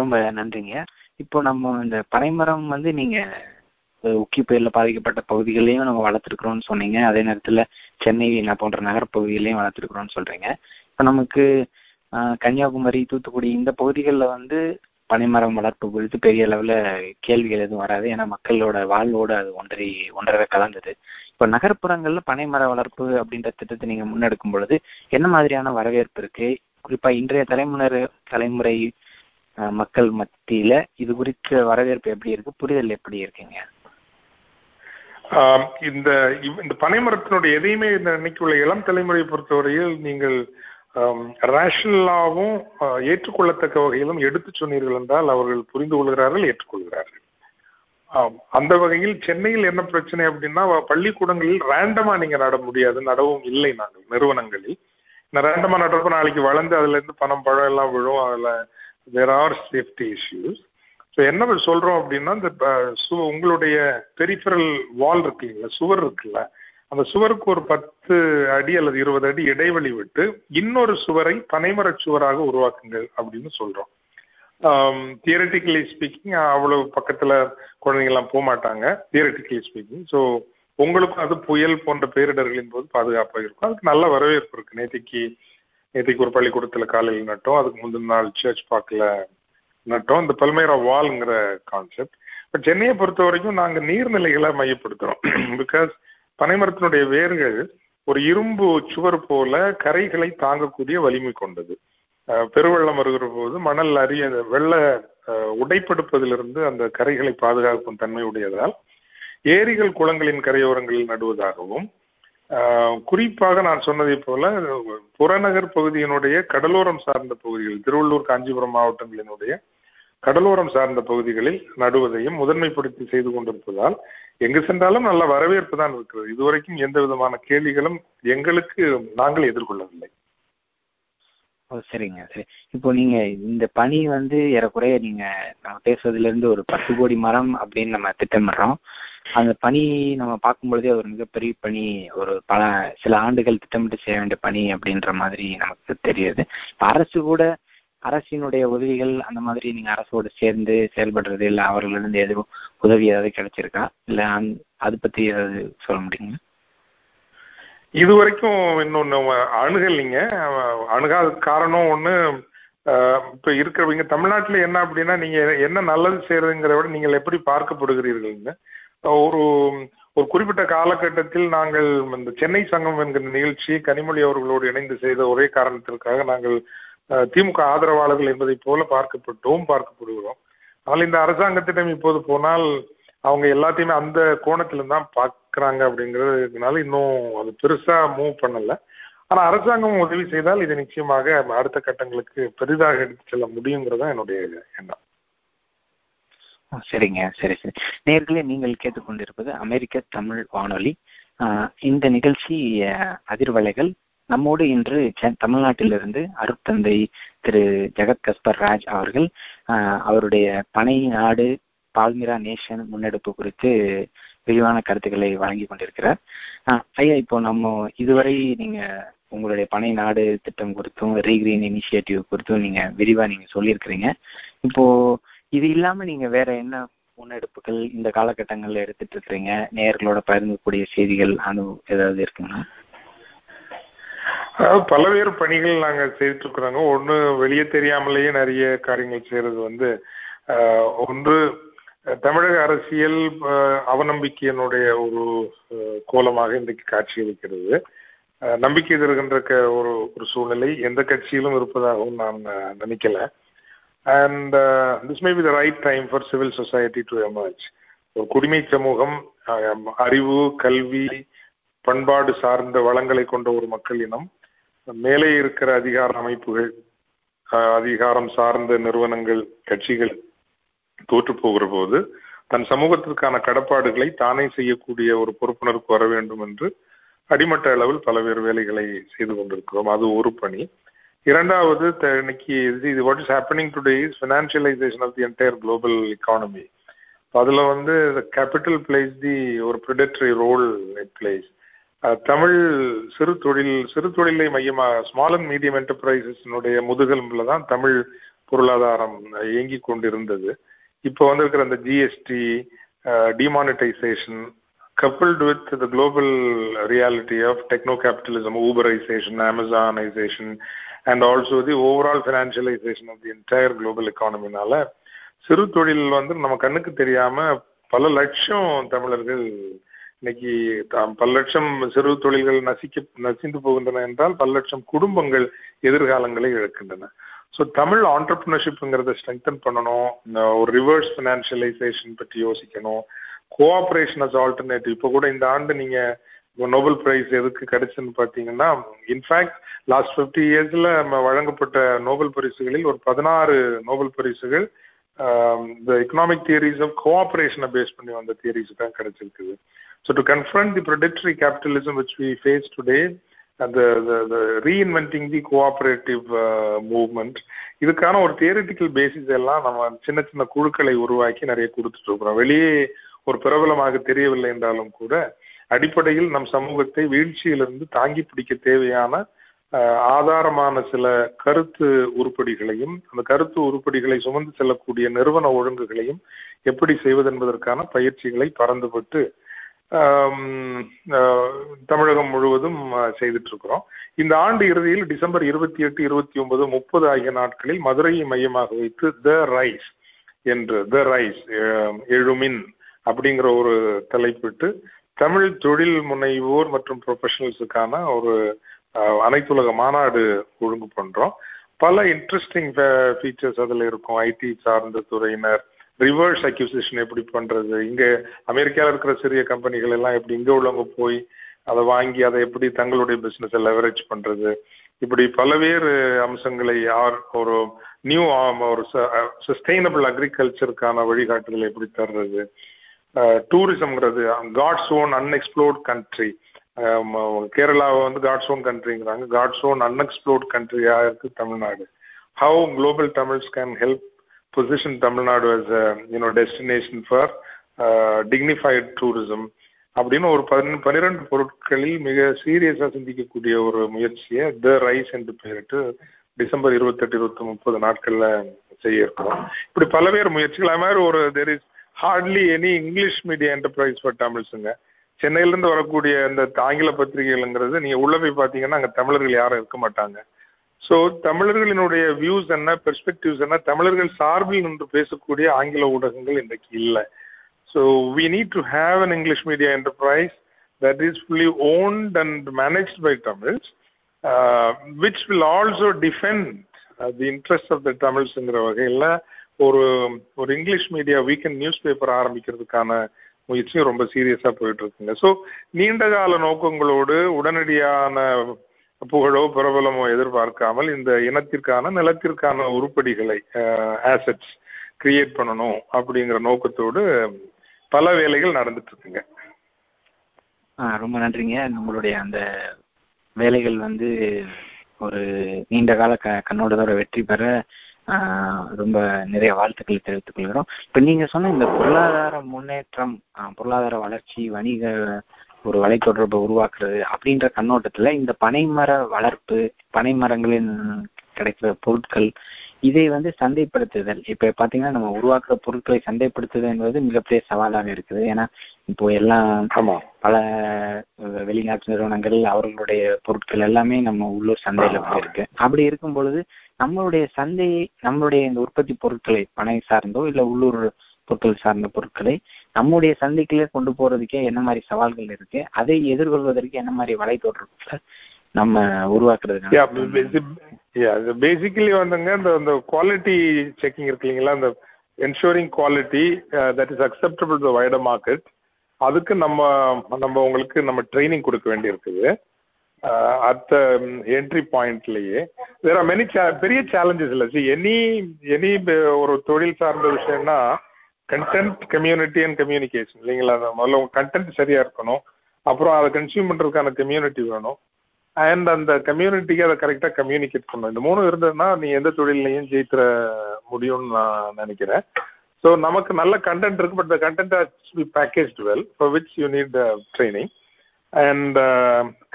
ரொம்ப நன்றிங்க. இப்போ நம்ம இந்த பனைமரம் வந்து நீங்க உக்கி புயல்ல பாதிக்கப்பட்ட பகுதிகளையும் நம்ம வளர்த்துருக்குறோம்னு சொன்னீங்க. அதே நேரத்துல சென்னை போன்ற நகரப்பகுதிகளையும் வளர்த்துருக்குறோம்னு சொல்றீங்க. இப்போ நமக்கு கன்னியாகுமரி தூத்துக்குடி இந்த பகுதிகளில் வந்து பனைமரம் வளர்ப்பு குறித்து பெரிய அளவில் கேள்விகள் எதுவும் வராது. ஏன்னா மக்களோட வாழ்வோடு அது ஒன்றரை ஒன்றரை கலந்தது. இப்போ நகர்ப்புறங்களில் பனைமர வளர்ப்பு அப்படின்ற திட்டத்தை நீங்கள் முன்னெடுக்கும் பொழுது என்ன மாதிரியான வரவேற்பு இருக்கு? குறிப்பாக இன்றைய தலைமுறை தலைமுறை அஹ், மக்கள் மத்தியில இது குறித்த வரவேற்பு எப்படி இருக்கு? புரிதல் எப்படி இருக்குங்க? இந்த இந்த பனைமரத்தினுடைய எதையுமே இந்த இன்னைக்கு உள்ள இளம் தலைமுறையை பொறுத்தவரையில் நீங்கள் ரேஷனலாகவும் ஏற்றுக்கொள்ளத்தக்க வகையிலும் எடுத்து சொன்னீர்கள் என்றால் அவர்கள் புரிந்து கொள்கிறார்கள் ஏற்றுக்கொள்கிறார்கள். ஆம், அந்த வகையில் சென்னையில் என்ன பிரச்சனை அப்படின்னா பள்ளிக்கூடங்களில் ரேண்டமா நீங்க நட முடியாது நடவும் இல்லை நாங்கள் நிறுவனங்களில். இந்த ரேண்டமா நடுறப்ப நாளைக்கு வளர்ந்து அதுல இருந்து பணம் பழம் எல்லாம் விழும் அதுல there are safety issues so என்ன சொல்றோம் அப்படின்னா இந்த சு- உங்களுடைய பெரிஃபரல் வால் இருக்கு இல்லைங்களா சுவர் இருக்குல்ல அந்த சுவருக்கு ஒரு பத்து அடி அல்லது இருபது அடி இடைவெளி விட்டு இன்னொரு சுவரை பனைமரச் சுவராக உருவாக்குங்கள் அப்படின்னு சொல்றோம். தியரட்டிக்கலி ஸ்பீக்கிங் அவ்வளவு பக்கத்துல குழந்தைங்கள்லாம் போக மாட்டாங்க தியரட்டிக்கலி ஸ்பீக்கிங் ஸோ உங்களுக்கும் அது புயல் போன்ற பேரிடர்களின் போது பாதுகாப்பாக இருக்கும். அதுக்கு நல்ல வரவேற்பு இருக்கு. நேத்திக்கு நேத்திக்கு ஒரு பள்ளிக்கூடத்துல காலையில் நட்டோம் அதுக்கு முந்தின நாள் சர்ச் பார்க்கல நட்டோம். இந்த பல்மேரா வால்ங்கிற கான்செப்ட் பட் சென்னையை பொறுத்த வரைக்கும் நாங்கள் நீர்நிலைகளை மையப்படுத்துறோம். (clears throat) பிகாஸ் பனைமரத்தினுடைய வேர்கள் ஒரு இரும்பு சுவர் போல கரைகளை தாங்கக்கூடிய வலிமை கொண்டது. பெருவெள்ளம் வருகிற போது மணல் அரிய வெள்ள உடைப்படுப்பதிலிருந்து அந்த கரைகளை பாதுகாக்கும் தன்மை உடையதால் ஏரிகள் குளங்களின் கரையோரங்களில் நடுவதாகவும் குறிப்பாக நான் சொன்னதை போல புறநகர் பகுதியினுடைய கடலோரம் சார்ந்த பகுதிகள் திருவள்ளூர் காஞ்சிபுரம் மாவட்டங்களினுடைய கடலோரம் சார்ந்த பகுதிகளில் நடுவதையும் முதன்மைப்படுத்தி செய்து கொண்டிருப்பதால் எங்கு சென்றாலும் நல்ல வரவேற்பு தான் இருக்கிறது. இதுவரைக்கும் எந்த விதமான கேள்விகளும் எங்களுக்கு நாங்கள் எதிர்கொள்ளவில்லை. ஓ சரிங்க சரி. இப்போ நீங்க இந்த பணி வந்து ஏறக்குறைய நீங்க நம்ம பேசுறதுல இருந்து ஒரு பத்து கோடி மரம் அப்படின்னு நம்ம திட்டமிடுறோம். அந்த பணி நம்ம பார்க்கும் பொழுதே ஒரு மிகப்பெரிய பணி ஒரு பல சில ஆண்டுகள் திட்டமிட்டு செய்ய வேண்டிய பணி அப்படின்ற மாதிரி நமக்கு தெரியுது. அரசு கூட அரசினுடைய உதவிகள் அந்த மாதிரி நீங்க அரசோடு சேர்ந்து செயல்படுறது இல்ல அவர்களிருந்து எதுவும் உதவி ஏதாவது கிடைச்சிருக்கா? இல்ல அது பத்தி ஏதாவது சொல்ல முடியுங்களா? இது வரைக்கும் இன்னொன்னு அணுகலைங்க அணுகாத காரணம் ஒண்ணு இப்ப இருக்கிறவங்க தமிழ்நாட்டுல என்ன அப்படின்னா நீங்க என்ன நல்லது செய்யறதுங்கிறத விட நீங்கள் எப்படி பார்க்கப்படுகிறீர்கள்னு ஒரு ஒரு குறிப்பிட்ட காலகட்டத்தில் நாங்கள் இந்த சென்னை சங்கம் என்கிற நிகழ்ச்சி கனிமொழி அவர்களோடு இணைந்து செய்த ஒரே காரணத்திற்காக நாங்கள் திமுக ஆதரவாளர்கள் என்பதை போல பார்க்கப்பட்டோம் பார்க்கப்படுகிறோம். ஆனால் இந்த அரசாங்கத்திடம் இப்போது போனால் அவங்க எல்லாத்தையுமே அந்த கோணத்துல தான் பார்க்குறாங்க அப்படிங்கிறதுனால இன்னும் அது பெருசா மூவ் பண்ணல. ஆனா அரசாங்கம் உதவி செய்தால் இது நிச்சயமாக அடுத்த கட்டங்களுக்கு பெரிதாக எடுத்து செல்ல முடியுங்கிறதா என்னுடைய எண்ணம். சரிங்க சரி சரி. நேர்களே நீங்கள் கேட்டுக்கொண்டிருப்பது அமெரிக்க தமிழ் வானொலி. இந்த நிகழ்ச்சி அதிர்வலைகள் நம்மோடு இன்று தமிழ்நாட்டிலிருந்து அருட்தந்தை திரு ஜெகத் கஸ்பர் ராஜ் அவர்கள் அவருடைய பனை நாடு பால்மிரா நேஷன் முன்னெடுப்பு குறித்து விரிவான கருத்துக்களை வழங்கி கொண்டிருக்கிறார். ஐயா இப்போ நம்ம இதுவரை நீங்க உங்களுடைய பனை நாடு திட்டம் குறித்தும் ரீகிரீன் இனிஷியேட்டிவ் குறித்தும் நீங்க விரிவா நீங்க சொல்லியிருக்கிறீங்க. இப்போ இது இல்லாம நீங்க வேற என்ன முன்னெடுப்புகள் இந்த காலகட்டங்கள்ல எடுத்துட்டு இருக்கிறீங்க? நேர்களோட பகிர்ந்தக்கூடிய செய்திகள் அனு ஏதாவது இருக்குங்களா? அதாவது பல்வேறு பணிகள் நாங்க செய்துட்டுருக்குறோங்க. ஒன்று ஒண்ணு வெளியே தெரியாமலேயே நிறைய காரியங்கள் செய்யறது வந்து ஒன்று தமிழக அரசியல் அவநம்பிக்கையினுடைய ஒரு கோலமாக இன்றைக்கு காட்சியளிக்கிறது அளிக்கிறது. நம்பிக்கை தருகின்ற ஒரு ஒரு சூழ்நிலை எந்த கட்சியிலும் இருப்பதாகவும் நான் நினைக்கல. And this may be the right time for civil society to emerge ஒரு குடிமை சமூகம் அறிவு கல்வி பண்பாடு சார்ந்த வளங்களை கொண்ட ஒரு மக்கள் இனம் மேலே இருக்கிற அதிகார அமைப்புகள் அதிகாரம் சார்ந்த நிறுவனங்கள் கட்சிகள் தோற்று போகிற போது தன் சமூகத்திற்கான கடப்பாடுகளை தானே செய்யக்கூடிய ஒரு பொறுப்புணர்வுக்கு வர வேண்டும் என்று அடிமட்ட அளவில் பல்வேறு வேலைகளை செய்து கொண்டிருக்கிறோம். அது ஒரு பணி. இரண்டாவது இன்னைக்கு இது what is happening today is financialisation of the entire global economy அதுல வந்து கேபிட்டல் பிளேஸ் தி ஒரு ப்ரிடெக்டரி ரோல் பிளேஸ் தமிழ் சிறு தொழில் சிறு தொழிலை மையமாக ஸ்மால் அண்ட் மீடியம் என்டர்பிரைசஸ்னுடைய முதுகெலும்பில் தான் தமிழ் பொருளாதாரம் இயங்கி கொண்டிருந்தது. இப்போ வந்திருக்கிற அந்த GST demonetisation coupled with the global reality of techno capitalism Uberisation Amazonisation and also the overall financialization of the entire global எக்கானமினால சிறு தொழில் வந்து நம்ம கண்ணுக்கு தெரியாம பல லட்சம் தமிழர்கள் இன்னைக்கு பல லட்சம் சிறு தொழில்கள் நசிக்க நசிந்து போகின்றன என்றால் பல லட்சம் குடும்பங்கள் எதிர்காலங்களை இழக்கின்றன. ஸோ தமிழ் ஆண்டர்பிரினர்ஷிப்ங்கிறத ஸ்ட்ரெங்தன் பண்ணணும். ஒரு ரிவர்ஸ் ஃபினான்ஷியலைசேஷன் பற்றி யோசிக்கணும். கோஆபரேஷன் அஸ் ஆல்டர்னேட்டிவ் இப்போ கூட இந்த ஆண்டு நீங்க நோபல் பிரைஸ் எதுக்கு கிடைச்சுன்னு பார்த்தீங்கன்னா இன்ஃபேக்ட் லாஸ்ட் ஃபிஃப்டி இயர்ஸில் நம்ம வழங்கப்பட்ட நோபல் பரிசுகளில் ஒரு பதினாறு நோபல் பரிசுகள் இந்த எக்கனாமிக் தியரிஸ் ஆஃப் கோஆபரேஷனை பேஸ் பண்ணி வந்த தியரிஸ் தான் கிடைச்சிருக்குது. So to confront the predatory capitalism which we the, the, அந்த ரீஇன்வென்டிங் தி கோஆபரேட்டிவ் மூவ்மெண்ட் இதுக்கான ஒரு தியரிட்டிக்கல் பேசிஸ் எல்லாம் நம்ம சின்ன சின்ன குழுக்களை உருவாக்கி நிறைய கொடுத்துட்டு இருக்கிறோம். வெளியே ஒரு பிரபலமாக தெரியவில்லை என்றாலும் கூட அடிப்படையில் நம் சமூகத்தை வீழ்ச்சியிலிருந்து தாங்கி பிடிக்க தேவையான ஆதாரமான சில கருத்து உருப்படிகளையும் அந்த கருத்து உருப்படிகளை சுமந்து செல்லக்கூடிய நிறுவன ஒழுங்குகளையும் எப்படி செய்வது என்பதற்கான பயிற்சிகளை பறந்துபட்டு தமிழகம் முழுவதும் செய்துட்டு இருக்கிறோம் இந்த ஆண்டு இறுதியில் டிசம்பர் இருபத்தி எட்டு இருபத்தி ஒன்பது முப்பது ஆகிய நாட்களில் மதுரையை மையமாக வைத்து த ரைஸ் என்று த ரைஸ் எழுமின் அப்படிங்கிற ஒரு தலைப்பிட்டு தமிழ் தொழில் முனைவோர் மற்றும் ப்ரொஃபஷனல்ஸுக்கான ஒரு அனைத்துலக மாநாடு ஒழுங்கு பண்றோம். பல இன்ட்ரெஸ்டிங் ஃபீச்சர்ஸ் அதில் இருக்கும். ஐடி சார்ந்த துறையினர் ரிவர்ஸ் அக்யூசிஷன் எப்படி பண்றது? இங்க அமெரிக்காவில் இருக்கிற சிறிய கம்பெனிகள் எல்லாம் எப்படி இங்க உள்ளவங்க போய் அதை வாங்கி அதை எப்படி தங்களுடைய பிசினஸ் லெவரேஜ் பண்றது? இப்படி பல்வேறு அம்சங்களை யார் ஒரு நியூ ஒரு சஸ்டைனபிள் அக்ரிகல்ச்சருக்கான வழிகாட்டுதலை எப்படி தர்றது? டூரிசம்ங்கிறது காட்ஸ் ஓன் அன்எக்ஸ்ப்ளோர்ட் கண்ட்ரி கேரளாவை வந்து காட்ஸ் ஓன் கண்ட்ரிங்கிறாங்க காட்ஸ் ஓன் அன்எக்ஸ்ப்ளோர்ட் கண்ட்ரியா இருக்கு Tamil Nadu. How global Tamils can help position Tamil Nadu as unique destination for dignified tourism. அப்படின்னு ஒரு பன்னிரெண்டு பொருட்களில் மிக சீரியஸா சிந்திக்கக்கூடிய ஒரு முயற்சியை த ரைஸ் என்று பெயரிட்டு டிசம்பர் இருபத்தெட்டு இருபத்தி முப்பது நாட்கள்ல செய்ய இருக்கிறோம் இப்படி பல்வேறு முயற்சிகள். அது மாதிரி ஒரு there is hardly any English media enterprise for தமிழ்ஸுங்க சென்னையிலேருந்து வரக்கூடிய அந்த ஆங்கில பத்திரிகைகள்ங்கிறது நீங்க உள்ள போய் பார்த்தீங்கன்னா அங்கே தமிழர்கள் யாரும் இருக்க மாட்டாங்க. ஸோ தமிழர்களினுடைய வியூஸ் என்ன பெர்ஸ்பெக்டிவ்ஸ் என்ன தமிழர்கள் சார்பில் நின்று பேசக்கூடிய ஆங்கில ஊடகங்கள் இன்றைக்கு இல்லை. So we need to have an English media enterprise that is fully owned and managed by Tamils which will also defend the interest of the தமிழ்ஸுங்கிற வகையில் ஒரு ஒரு English media weekend news paper ஆரம்பிக்கிறதுக்கான முயற்சியும் ரொம்ப சீரியஸாக போயிட்டு இருக்குங்க. ஸோ நீண்ட கால நோக்கங்களோடு உடனடியான புகழோ பிரபலமோ எதிர்பார்க்காமல் இந்த இனத்திற்கான நிலத்திற்கான உருப்படிகளை ஆசட்ஸ் கிரியேட் பண்ணணும் அப்படிங்கிற நோக்கத்தோடு பல வேலைகள் நடந்துட்டு இருக்குங்க ரொம்ப நன்றிங்க. நம்மளுடைய அந்த வேலைகள் வந்து ஒரு நீண்ட கால க கண்ணோட்டத்தோட வெற்றி பெற ரொம்ப நிறைய வாழ்த்துக்களை தெரிவித்துக் கொள்கிறோம். இப்ப நீங்க சொன்ன இந்த பொருளாதார முன்னேற்றம் பொருளாதார வளர்ச்சி வணிக ஒரு வலைத்தொடர்பை உருவாக்குறது அப்படின்ற கண்ணோட்டத்துல இந்த பனைமர வளர்ப்பு பனைமரங்களின் கிடைக்கிற பொருட்கள் இதை வந்து சந்தைப்படுத்துதல். இப்ப பாத்தீங்கன்னா நம்ம உருவாக்குற பொருட்களை சந்தைப்படுத்துதல் என்பது மிகப்பெரிய சவாலாக இருக்குது. ஏன்னா இப்போ எல்லாம் பல வெளிநாட்டு நிறுவனங்கள் அவர்களுடைய பொருட்கள் எல்லாமே நம்ம உள்ளூர் சந்தையில போயிருக்கு அப்படி இருக்கும் பொழுது நம்மளுடைய சந்தையை நம்மளுடைய இந்த உற்பத்தி பொருட்களை பனை சார்ந்தோ இல்ல உள்ளூர் பொருட்கள் சார்ந்த பொருட்களை நம்முடைய சந்தைக்குள்ளே கொண்டு போறதுக்கே என்ன மாதிரி சவால்கள் இருக்கு? அதை எதிர்கொள்வதற்கு என்ன மாதிரி வலைத்தொடர்புகளை நம்ம உருவாக்குறது பேசிக்கலி வந்துங்க இந்த இந்த குவாலிட்டி செக்கிங் இருக்கு இல்லைங்களா? இந்த ensuring quality that is acceptable to wider market அதுக்கு நம்ம நம்ம உங்களுக்கு நம்ம ட்ரைனிங் கொடுக்க வேண்டி இருக்குது அட் என்ட்ரி பாயிண்ட்லயே வேற மெனி பெரிய சேலஞ்சஸ் இல்லை. சி எனி எனி ஒரு தொழில் சார்ந்த விஷயம்னா கண்டென்ட் கம்யூனிட்டி அண்ட் கம்யூனிகேஷன் இல்லைங்களா? முதல்ல உங்க கண்டென்ட் சரியா இருக்கணும். அப்புறம் அதை கன்சியூம் பண்றதுக்கான கம்யூனிட்டி வேணும். அண்ட் அந்த கம்யூனிட்டிக்கு அதை கரெக்டா கம்யூனிகேட் பண்ணணும். இந்த மூணு இருந்ததுன்னா நீ எந்த தொழிலையும் ஜெயித்துற முடியும்னு நான் நினைக்கிறேன். ஸோ நமக்கு நல்ல கண்டென்ட் இருக்கு but the content be package well for which you need training and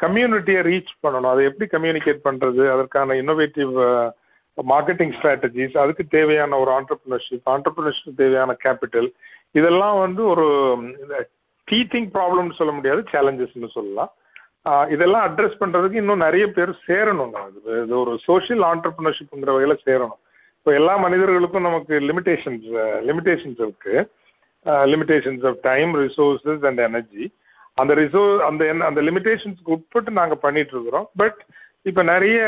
கம்யூனிட்டியை reach பண்ணணும். அதை எப்படி கம்யூனிகேட் பண்றது? அதற்கான இன்னோவேட்டிவ் மார்க்கெட்டிங் ஸ்ட்ராட்டஜிஸ் அதுக்கு தேவையான ஒரு ஆண்டர்பிரினர்ஷிப் ஆண்டர்பிரினர்ஷிப் தேவையான கேபிட்டல் இதெல்லாம் வந்து ஒரு டீச்சிங் ப்ராப்ளம்னு சொல்ல முடியாது சேலஞ்சஸ்னு சொல்லலாம். இதெல்லாம் அட்ரஸ் பண்றதுக்கு இன்னும் நிறைய பேர் சேரணும் இது ஒரு சோஷியல் ஆண்டர்பிரினர்ஷிப்ங்கிற வகையில சேரணும். இப்போ எல்லா மனிதர்களுக்கும் நமக்கு லிமிடேஷன்ஸ் லிமிடேஷன்ஸ் இருக்கு. Limitations of time resources and energy அந்த ரிசோர்ஸ் அந்த அந்த லிமிடேஷன்ஸ்க்கு உட்பட்டு நாங்கள் பண்ணிட்டு இருக்கிறோம். பட் இப்ப நிறைய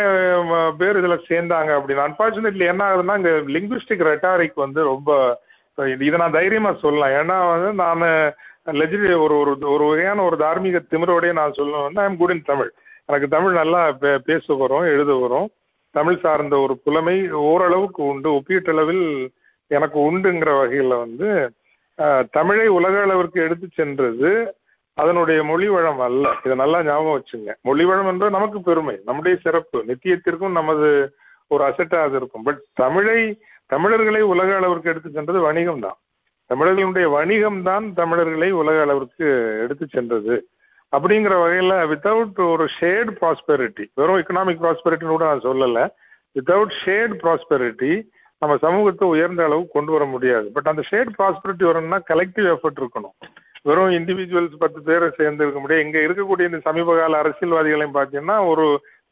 பேர் இதுல சேர்ந்தாங்க அப்படின்னு அன்பார்ச்சுனேட்லி என்ன ஆகுதுன்னா இங்க லிங்குவிஸ்டிக் ரெட்டாரிக் வந்து ரொம்ப இதை நான் தைரியமா சொல்லலாம். ஏன்னா வந்து நான் லெஜிட் ஒரு ஒரு ஒரு வகையான ஒரு தார்மீக திமிரோடய நான் சொல்லணும்னா I'm um good in Tamil எனக்கு தமிழ் நல்லா பே பேச வரும் எழுத வரும். தமிழ் சார்ந்த ஒரு புலமை ஓரளவுக்கு உண்டு. ஒப்பீட்டளவில் எனக்கு உண்டுங்கிற வகையில் வந்து தமிழை உலக அளவிற்கு எடுத்து சென்றது அதனுடைய மொழிவளம் அல்ல. இதை நல்லா ஞாபகம் வச்சுங்க. மொழிவழம் என்றால் நமக்கு பெருமை நம்முடைய சிறப்பு. நித்தியத்திற்கும் நமது ஒரு அசட்டா அது இருக்கும். பட் தமிழை தமிழர்களை உலக அளவிற்கு எடுத்து சென்றது வணிகம் தான். தமிழர்களுடைய வணிகம் தான் தமிழர்களை உலக அளவிற்கு எடுத்து சென்றது. அப்படிங்கிற வகையில் வித்தவுட் ஒரு ஷேட் ப்ராஸ்பெரிட்டி வெறும் எக்கனாமிக் ப்ராஸ்பெரிட்டின்னு கூட நான் சொல்லலை. வித்தவுட் ஷேட் ப்ராஸ்பெரிட்டி நம்ம சமூகத்தை உயர்ந்த அளவு கொண்டு வர முடியாது. பட் அந்த ஷேட் ப்ராஸ்பெரிட்டி வரணும்னா கலெக்டிவ் எஃபர்ட் இருக்கணும். வெறும் இண்டிவிஜுவல்ஸ் பத்து பேரை சேர்ந்து இருக்க முடியாது. இங்க இருக்கக்கூடிய இந்த சமீப கால அரசியல்வாதிகளையும் பார்த்தீங்கன்னா ஒரு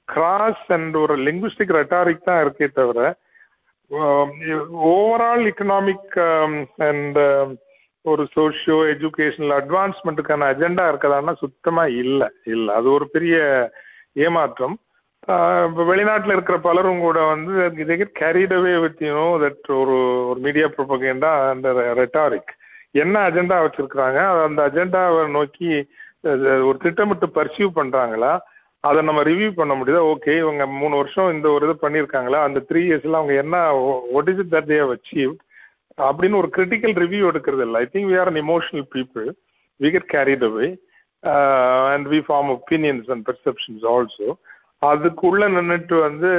கிராஸ் அண்ட் ஒரு லிங்குஸ்டிக் ரெட்டாரிக் தான் இருக்கே தவிர ஓவரால் எக்கனாமிக் அண்ட் ஒரு சோஷியோ எஜுகேஷனல் அட்வான்ஸ்மெண்ட்டுக்கான அஜெண்டா இருக்கதான்னா சுத்தமா இல்லை இல்லை. அது ஒரு பெரிய ஏமாற்றம். இப்போ வெளிநாட்டில் இருக்கிற பலரும் கூட வந்து இதை கேரிடவே வித் யூனோ தட் ஒரு ஒரு மீடியா ப்ரொபகேண்டா அந்த ரெட்டாரிக் என்ன அஜெண்டா வச்சிருக்கிறாங்க? அந்த அஜெண்டாவை நோக்கி ஒரு திட்டமிட்டு பர்சியூ பண்றாங்களா? அதை நம்ம ரிவ்யூ பண்ண முடியுதா? ஓகே இவங்க மூணு வருஷம் இந்த ஒரு இது பண்ணியிருக்காங்களா? அந்த த்ரீ இயர்ஸ்ல அவங்க என்ன what is it that they achieve அப்படின்னு ஒரு கிரிட்டிக்கல் ரிவ்யூ எடுக்கிறது இல்லை. I think we are an emotional people we get carried away and we form opinions and perceptions also அதுக்குள்ள நின்றுட்டு வந்து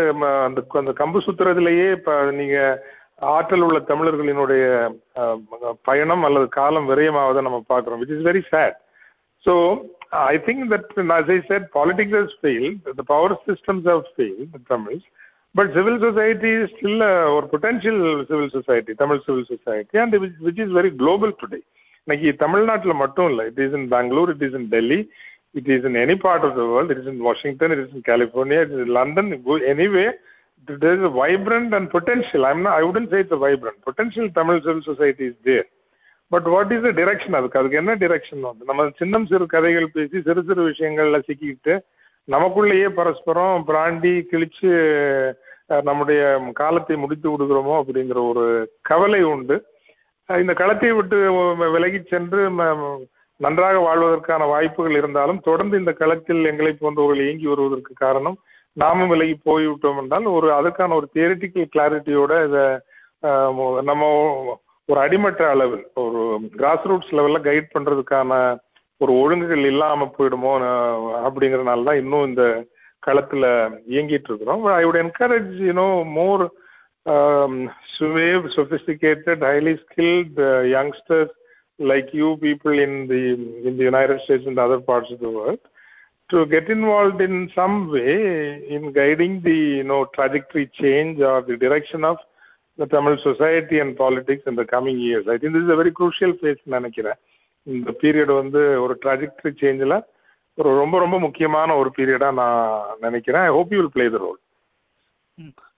அந்த அந்த கம்பு சுத்துறதுலயே இப்போ நீங்கள் ஆற்றல் உள்ள தமிழர்களினுடைய பயணம் அல்லது காலம் விரயமாவதை நம்ம பார்க்குறோம் which is very sad so I think that as I said, political has the power systems of have failed, but civil society still society potential civil society Tamil civil society and Tamil civil society, and which இன்னைக்கு தமிழ்நாட்டில் மட்டும் இல்லை it is in Bangalore it is in Delhi it is in any part of the world it is in Washington it is in California it is London anyway there is a vibrant and potential. I'm not, I wouldn't say it's a vibrant. Potential Tamil civil society is there. But what is the direction அதுக்கு அதுக்கு என்ன direction வந்து நம்ம சின்னம் சிறு கதைகள் பேசி சிறு சிறு விஷயங்கள்ல சிக்கிக்கிட்டு நமக்குள்ளேயே பரஸ்பரம் பிராண்டி கிழிச்சு நம்முடைய காலத்தை முடித்து விடுகிறோமோ அப்படிங்கிற ஒரு கவலை உண்டு இந்த களத்தை விட்டு விலகி சென்று நன்றாக வாழ்வதற்கான வாய்ப்புகள் இருந்தாலும் தொடர்ந்து இந்த களத்தில் எங்களை போன்றவர்கள் இயங்கி வருவதற்கு காரணம் நாமும் விலகி போய்விட்டோம் என்றால் ஒரு அதற்கான ஒரு தியரிட்டிக்கல் கிளாரிட்டியோட இதை நம்ம ஒரு அடிமட்ட அளவில் ஒரு கிராஸ் ரூட்ஸ் லெவலில் கைட் பண்ணுறதுக்கான ஒரு ஒழுங்குகள் இல்லாமல் போயிடுமோ அப்படிங்கறதுனால தான் இன்னும் இந்த களத்தில் இயங்கிட்டு இருக்கிறோம். I would encourage you know more suave sophisticated highly skilled youngsters like you people in the in the United States in other parts of the world to get involved in some way in guiding the you know trajectory change or the direction of the Tamil society and politics in the coming years. I think this is a very crucial phase நினைக்கிறேன் இந்த period வந்து ஒரு trajectory சேஞ்சில் ஒரு ரொம்ப ரொம்ப முக்கியமான ஒரு பீரியடா நான் நினைக்கிறேன் I hope you will play the role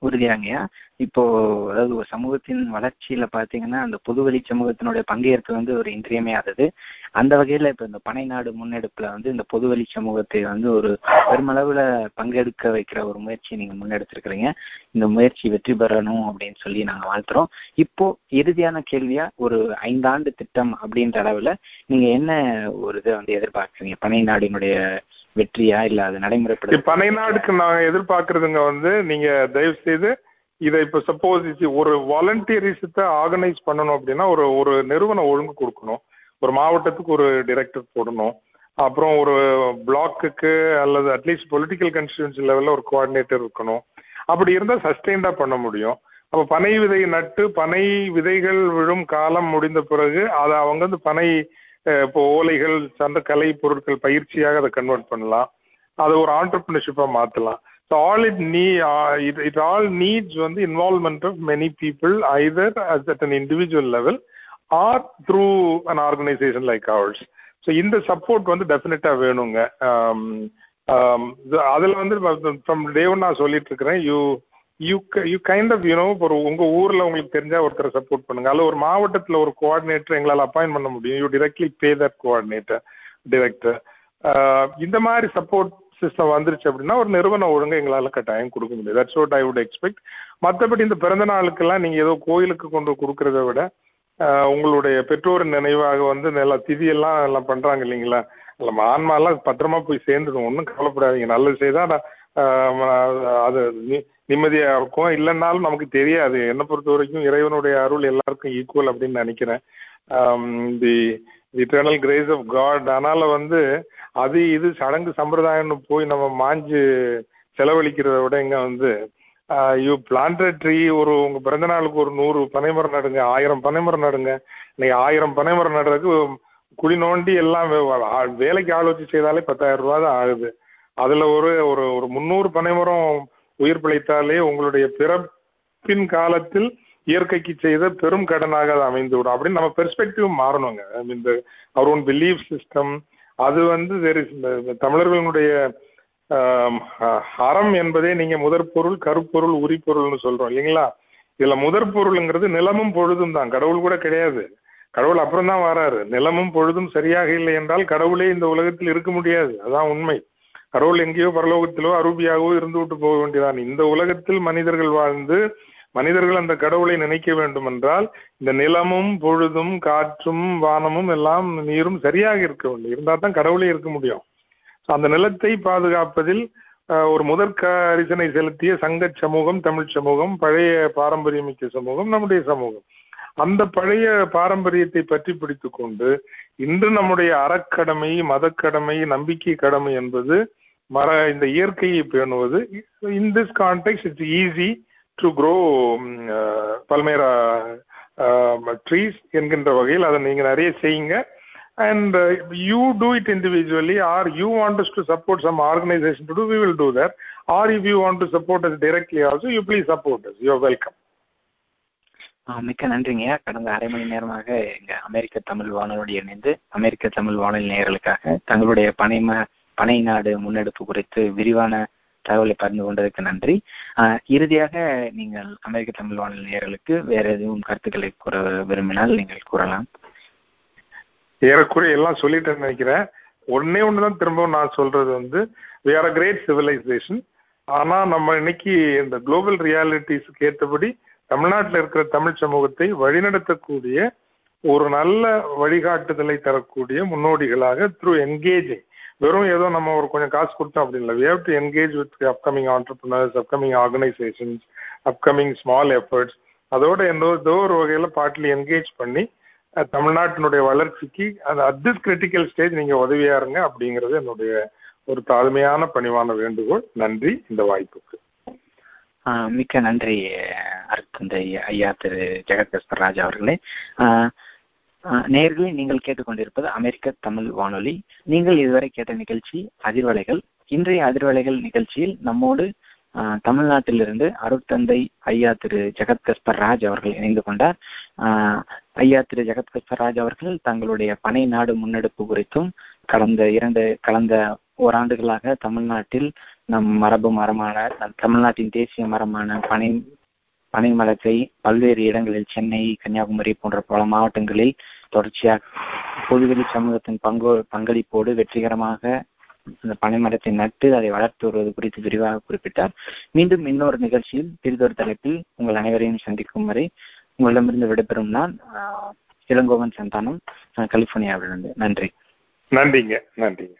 உறுதியாங்கய்யா இப்போ அதாவது ஒரு சமூகத்தின் வளர்ச்சியில பாத்தீங்கன்னா அந்த புதுவெளி சமூகத்தினுடைய பங்கேற்பு வந்து ஒரு இன்றியமையாதது. அந்த வகையில இப்ப இந்த பனை நாடு முன்னெடுப்புல வந்து இந்த புதுவெளி சமூகத்தை வந்து ஒரு பெருமளவுல பங்கெடுக்க வைக்கிற ஒரு முயற்சியை நீங்க முன்னெடுத்திருக்கிறீங்க. இந்த முயற்சி வெற்றி பெறணும் அப்படின்னு சொல்லி நாங்க வாழ்த்துறோம். இப்போ இறுதியான கேள்வியா ஒரு ஐந்தாண்டு திட்டம் அப்படின்ற அளவுல நீங்க என்ன ஒரு இதை வந்து எதிர்பார்க்குறீங்க? பனை நாடினுடைய வெற்றியா இல்ல அது நடைமுறைப்படுத்த பனை நாடுக்கு நாங்க எதிர்பார்க்கறதுங்க வந்து நீங்க தயவு செய்து இதை இப்ப சப்போஸ் ஒரு வாலண்டியரிசத்தை ஆர்கனைஸ் பண்ணணும் அப்படின்னா ஒரு ஒரு நிறுவனம் ஒழுங்கு கொடுக்கணும். ஒரு மாவட்டத்துக்கு ஒரு டிரெக்டர் போடணும். அப்புறம் ஒரு பிளாக்குக்கு அல்லது அட்லீஸ்ட் பொலிட்டிக்கல் கன்ஸ்டியூன்சி லெவலில் ஒரு கோஆர்டினேட்டர் இருக்கணும். அப்படி இருந்தால் சஸ்டெயின்டா பண்ண முடியும். அப்போ பனை விதை நட்டு பனை விதைகள் விழும் காலம் முடிந்த பிறகு அதை அவங்க வந்து பனை இப்போ ஓலைகள் சார்ந்த கலை பொருட்கள் பயிற்சியாக அதை கன்வெர்ட் பண்ணலாம். அதை ஒரு ஆண்டர்பிரினர்ஷிப்பாக மாற்றலாம் so all it need it it all needs வந்து involvement of many people either at an individual level or through an organisation like ours so இந்த சப்போர்ட் வந்து டெஃபினட்டாக வேணுங்க. Um, um, அதில் வந்து ஃப்ரம் டே ஒன் நான் சொல்லிட்டு இருக்கிறேன் you you you kind of you know ஒரு உங்கள் ஊரில் உங்களுக்கு தெரிஞ்சா ஒருத்தரை சப்போர்ட் பண்ணுங்க. அதில் ஒரு மாவட்டத்தில் ஒரு கோஆர்டினேட்டர் எங்களால் அப்பாயின் பண்ண முடியும். You directly pay that coordinator director இந்த மாதிரி சப்போர்ட் சிஸ்டம் வந்துருச்சு அப்படின்னா ஒரு நிறுவனம் ஒழுங்கு எங்களால் கட்டாயம் கொடுக்க முடியாது. That's what I would expect மற்றபடி இந்த பிறந்த நாளுக்கெல்லாம் நீங்கள் ஏதோ கோயிலுக்கு கொண்டு கொடுக்கறத விட உங்களுடைய பெற்றோரின் நினைவாக வந்து நல்லா திதியெல்லாம் எல்லாம் பண்ணுறாங்க இல்லைங்களா? நம்ம ஆன்மாலாம் பத்திரமா போய் சேர்ந்துடும் ஒன்றும் கவலைப்படாதீங்க. நல்லது செய்தால் அது நிம்மதியாக இருக்கும். இல்லைன்னாலும் நமக்கு தெரியாது. என்னை பொறுத்த வரைக்கும் இறைவனுடைய அருள் எல்லாருக்கும் ஈக்குவல் அப்படின்னு நினைக்கிறேன். The eternal grace of God அதனால் வந்து அது இது சடங்கு சம்பிரதாயம்னு போய் நம்ம மாஞ்சு செலவழிக்கிறத விட இங்கே வந்து யூ பிளான்ட் ட்ரீ ஒரு உங்கள் பிறந்த நாளுக்கு ஒரு நூறு பனைமரம் நடுங்க ஆயிரம் பனைமரம் நடுங்க. இன்னைக்கு ஆயிரம் பனைமரம் நடுறதுக்கு குழி நோண்டி எல்லாம் வேலைக்கு ஆள் வச்சு செய்தாலே பத்தாயிரம் ரூபா தான் ஆகுது. அதில் ஒரு ஒரு ஒரு முந்நூறு பனைமரம் உயிர் பிழைத்தாலே உங்களுடைய பிறப்பின் காலத்தில் இயற்கைக்கு செய்த பெரும் கடனாக அது அமைந்து விடும் அப்படின்னு நம்ம பெர்ஸ்பெக்டிவ் மாறணுங்க. இந்த அவர் ஓன் பிலீஃப் சிஸ்டம் அது வந்து வேறு தமிழர்களுடைய அறம் என்பதே நீங்க முதற் பொருள் கருப்பொருள் உரிப்பொருள்னு சொல்றோம் இல்லைங்களா? இதுல முதற் பொருளுங்கிறது நிலமும் பொழுதும் தான். கடவுள் கூட கிடையாது. கடவுள் அப்புறம் தான் வராரு. நிலமும் பொழுதும் சரியாக இல்லை என்றால் கடவுளே இந்த உலகத்தில் இருக்க முடியாது. அதான் உண்மை. கடவுள் எங்கேயோ பரலோகத்திலோ அரூபியாகவோ இருந்து விட்டு போக வேண்டியதான் இந்த உலகத்தில் மனிதர்கள் வாழ்ந்து மனிதர்கள் அந்த கடவுளை நினைக்க வேண்டும் என்றால் இந்த நிலமும் பொழுதும் காற்றும் வானமும் எல்லாம் நீரும் சரியாக இருக்க வேண்டும். இருந்தால் தான் கடவுளே இருக்க முடியும். அந்த நிலத்தை பாதுகாப்பதில் ஒரு முதற் அரிசனை செலுத்திய சங்க சமூகம் தமிழ் சமூகம் பழைய பாரம்பரியமிக்க சமூகம் நம்முடைய சமூகம். அந்த பழைய பாரம்பரியத்தை பற்றி பிடித்து கொண்டு இன்று நம்முடைய அறக்கடமை மதக்கடமை நம்பிக்கை கடமை என்பது மர இந்த இயற்கையை பேணுவது in this context it's easy to grow palmyra trees என்கின்ற வகையில் அதை நீங்கள் நிறைய செய்யுங்க and you do it individually or you want to support some organisation to do we will do that or if you want to support us directly also you please support us you welcome மிக்க நன்றிங்க கடந்த அரை மணி நேரமாக எங்க அமெரிக்க தமிழ் வானொலி இணைந்து அமெரிக்க தமிழ் வானொலி நேயர்களுக்காக தங்களுடைய பனைம பனை நாடு முன்னெடுப்பு குறித்து விரிவான தகவலை பகிர்ந்து கொண்டதற்கு நன்றி. இறுதியாக நீங்கள் அமெரிக்க தமிழ் வானொலி நேர்களுக்கு வேற எதுவும் கருத்துக்களை கூற விரும்பினால் நீங்கள் கூறலாம். ஏறக்குறைய எல்லாம் சொல்லிட்டேன்னு நினைக்கிறேன். ஒன்னே ஒண்ணுதான் திரும்பவும் நான் சொல்றது வந்து we are a great civilisation ஆனா நம்ம இன்னைக்கு இந்த குளோபல் ரியாலிட்டிஸ்க்கு ஏற்றபடி தமிழ்நாட்டில் இருக்கிற தமிழ் சமூகத்தை வழிநடத்தக்கூடிய ஒரு நல்ல வழிகாட்டுதலை தரக்கூடிய முன்னோடிகளாக த்ரூ என்கேஜிங் வெறும் ஏதோ நம்ம ஒரு கொஞ்சம் காசு கொடுத்தோம் அப்படி இல்லை we have to engage with upcoming entrepreneurs upcoming organisations upcoming small efforts அதோட ஏதோ ஒரு வகையில் பாட்டில் என்கேஜ் பண்ணி தமிழ்நாட்டினுடைய வளர்ச்சிக்கு அந்த அட் திஸ் கிரிட்டிக்கல் ஸ்டேஜ் நீங்க உதவியா இருங்க அப்படிங்கிறது என்னுடைய ஒரு தாழ்மையான பணிவான வேண்டுகோள். நன்றி. இந்த வாய்ப்புக்கு. மிக்க நன்றி அருத்தந்தை ஐயா திரு ஜெகத் ராஜா அவர்களே. நேர்களை நீங்கள் கேட்டுக்கொண்டிருப்பது அமெரிக்க தமிழ் வானொலி. நீங்கள் இதுவரை கேட்ட நிகழ்ச்சி அதிர்வலைகள். இன்றைய அதிர்வலைகள் நிகழ்ச்சியில் நம்மோடு தமிழ்நாட்டிலிருந்து அருட்தந்தை ஐயா திரு ஜெகத் கஸ்பர் ராஜ் அவர்கள் இணைந்து கொண்டார். ஐயா திரு ஜெகத் கஸ்பர் ராஜ் அவர்கள் தங்களுடைய பனை நாடு முன்னெடுப்பு குறித்தும் கடந்த இரண்டு கடந்த ஓராண்டுகளாக தமிழ்நாட்டில் நம் மரபு மரமான தமிழ்நாட்டின் தேசிய மரமான பனை பனைமரத்தை பல்வேறு இடங்களில் சென்னை கன்னியாகுமரி போன்ற பல மாவட்டங்களில் தொடர்ச்சியாக பொதுவெளி சமூகத்தின் பங்கு பங்களிப்போடு வெற்றிகரமாக அந்த பனைமரத்தை நட்டு அதை வளர்த்து வருவது குறித்து விரிவாக குறிப்பிட்டார். மீண்டும் இன்னொரு நிகழ்ச்சியில் பெரிதொரு தலைப்பில் உங்கள் அனைவரையும் சந்திக்கும் வரை உங்களிடமிருந்து விடைபெறும் நான் இளங்கோவன் சந்தானம் கலிபோர்னியாவிலிருந்து. நன்றி. நன்றிங்க நன்றிங்க.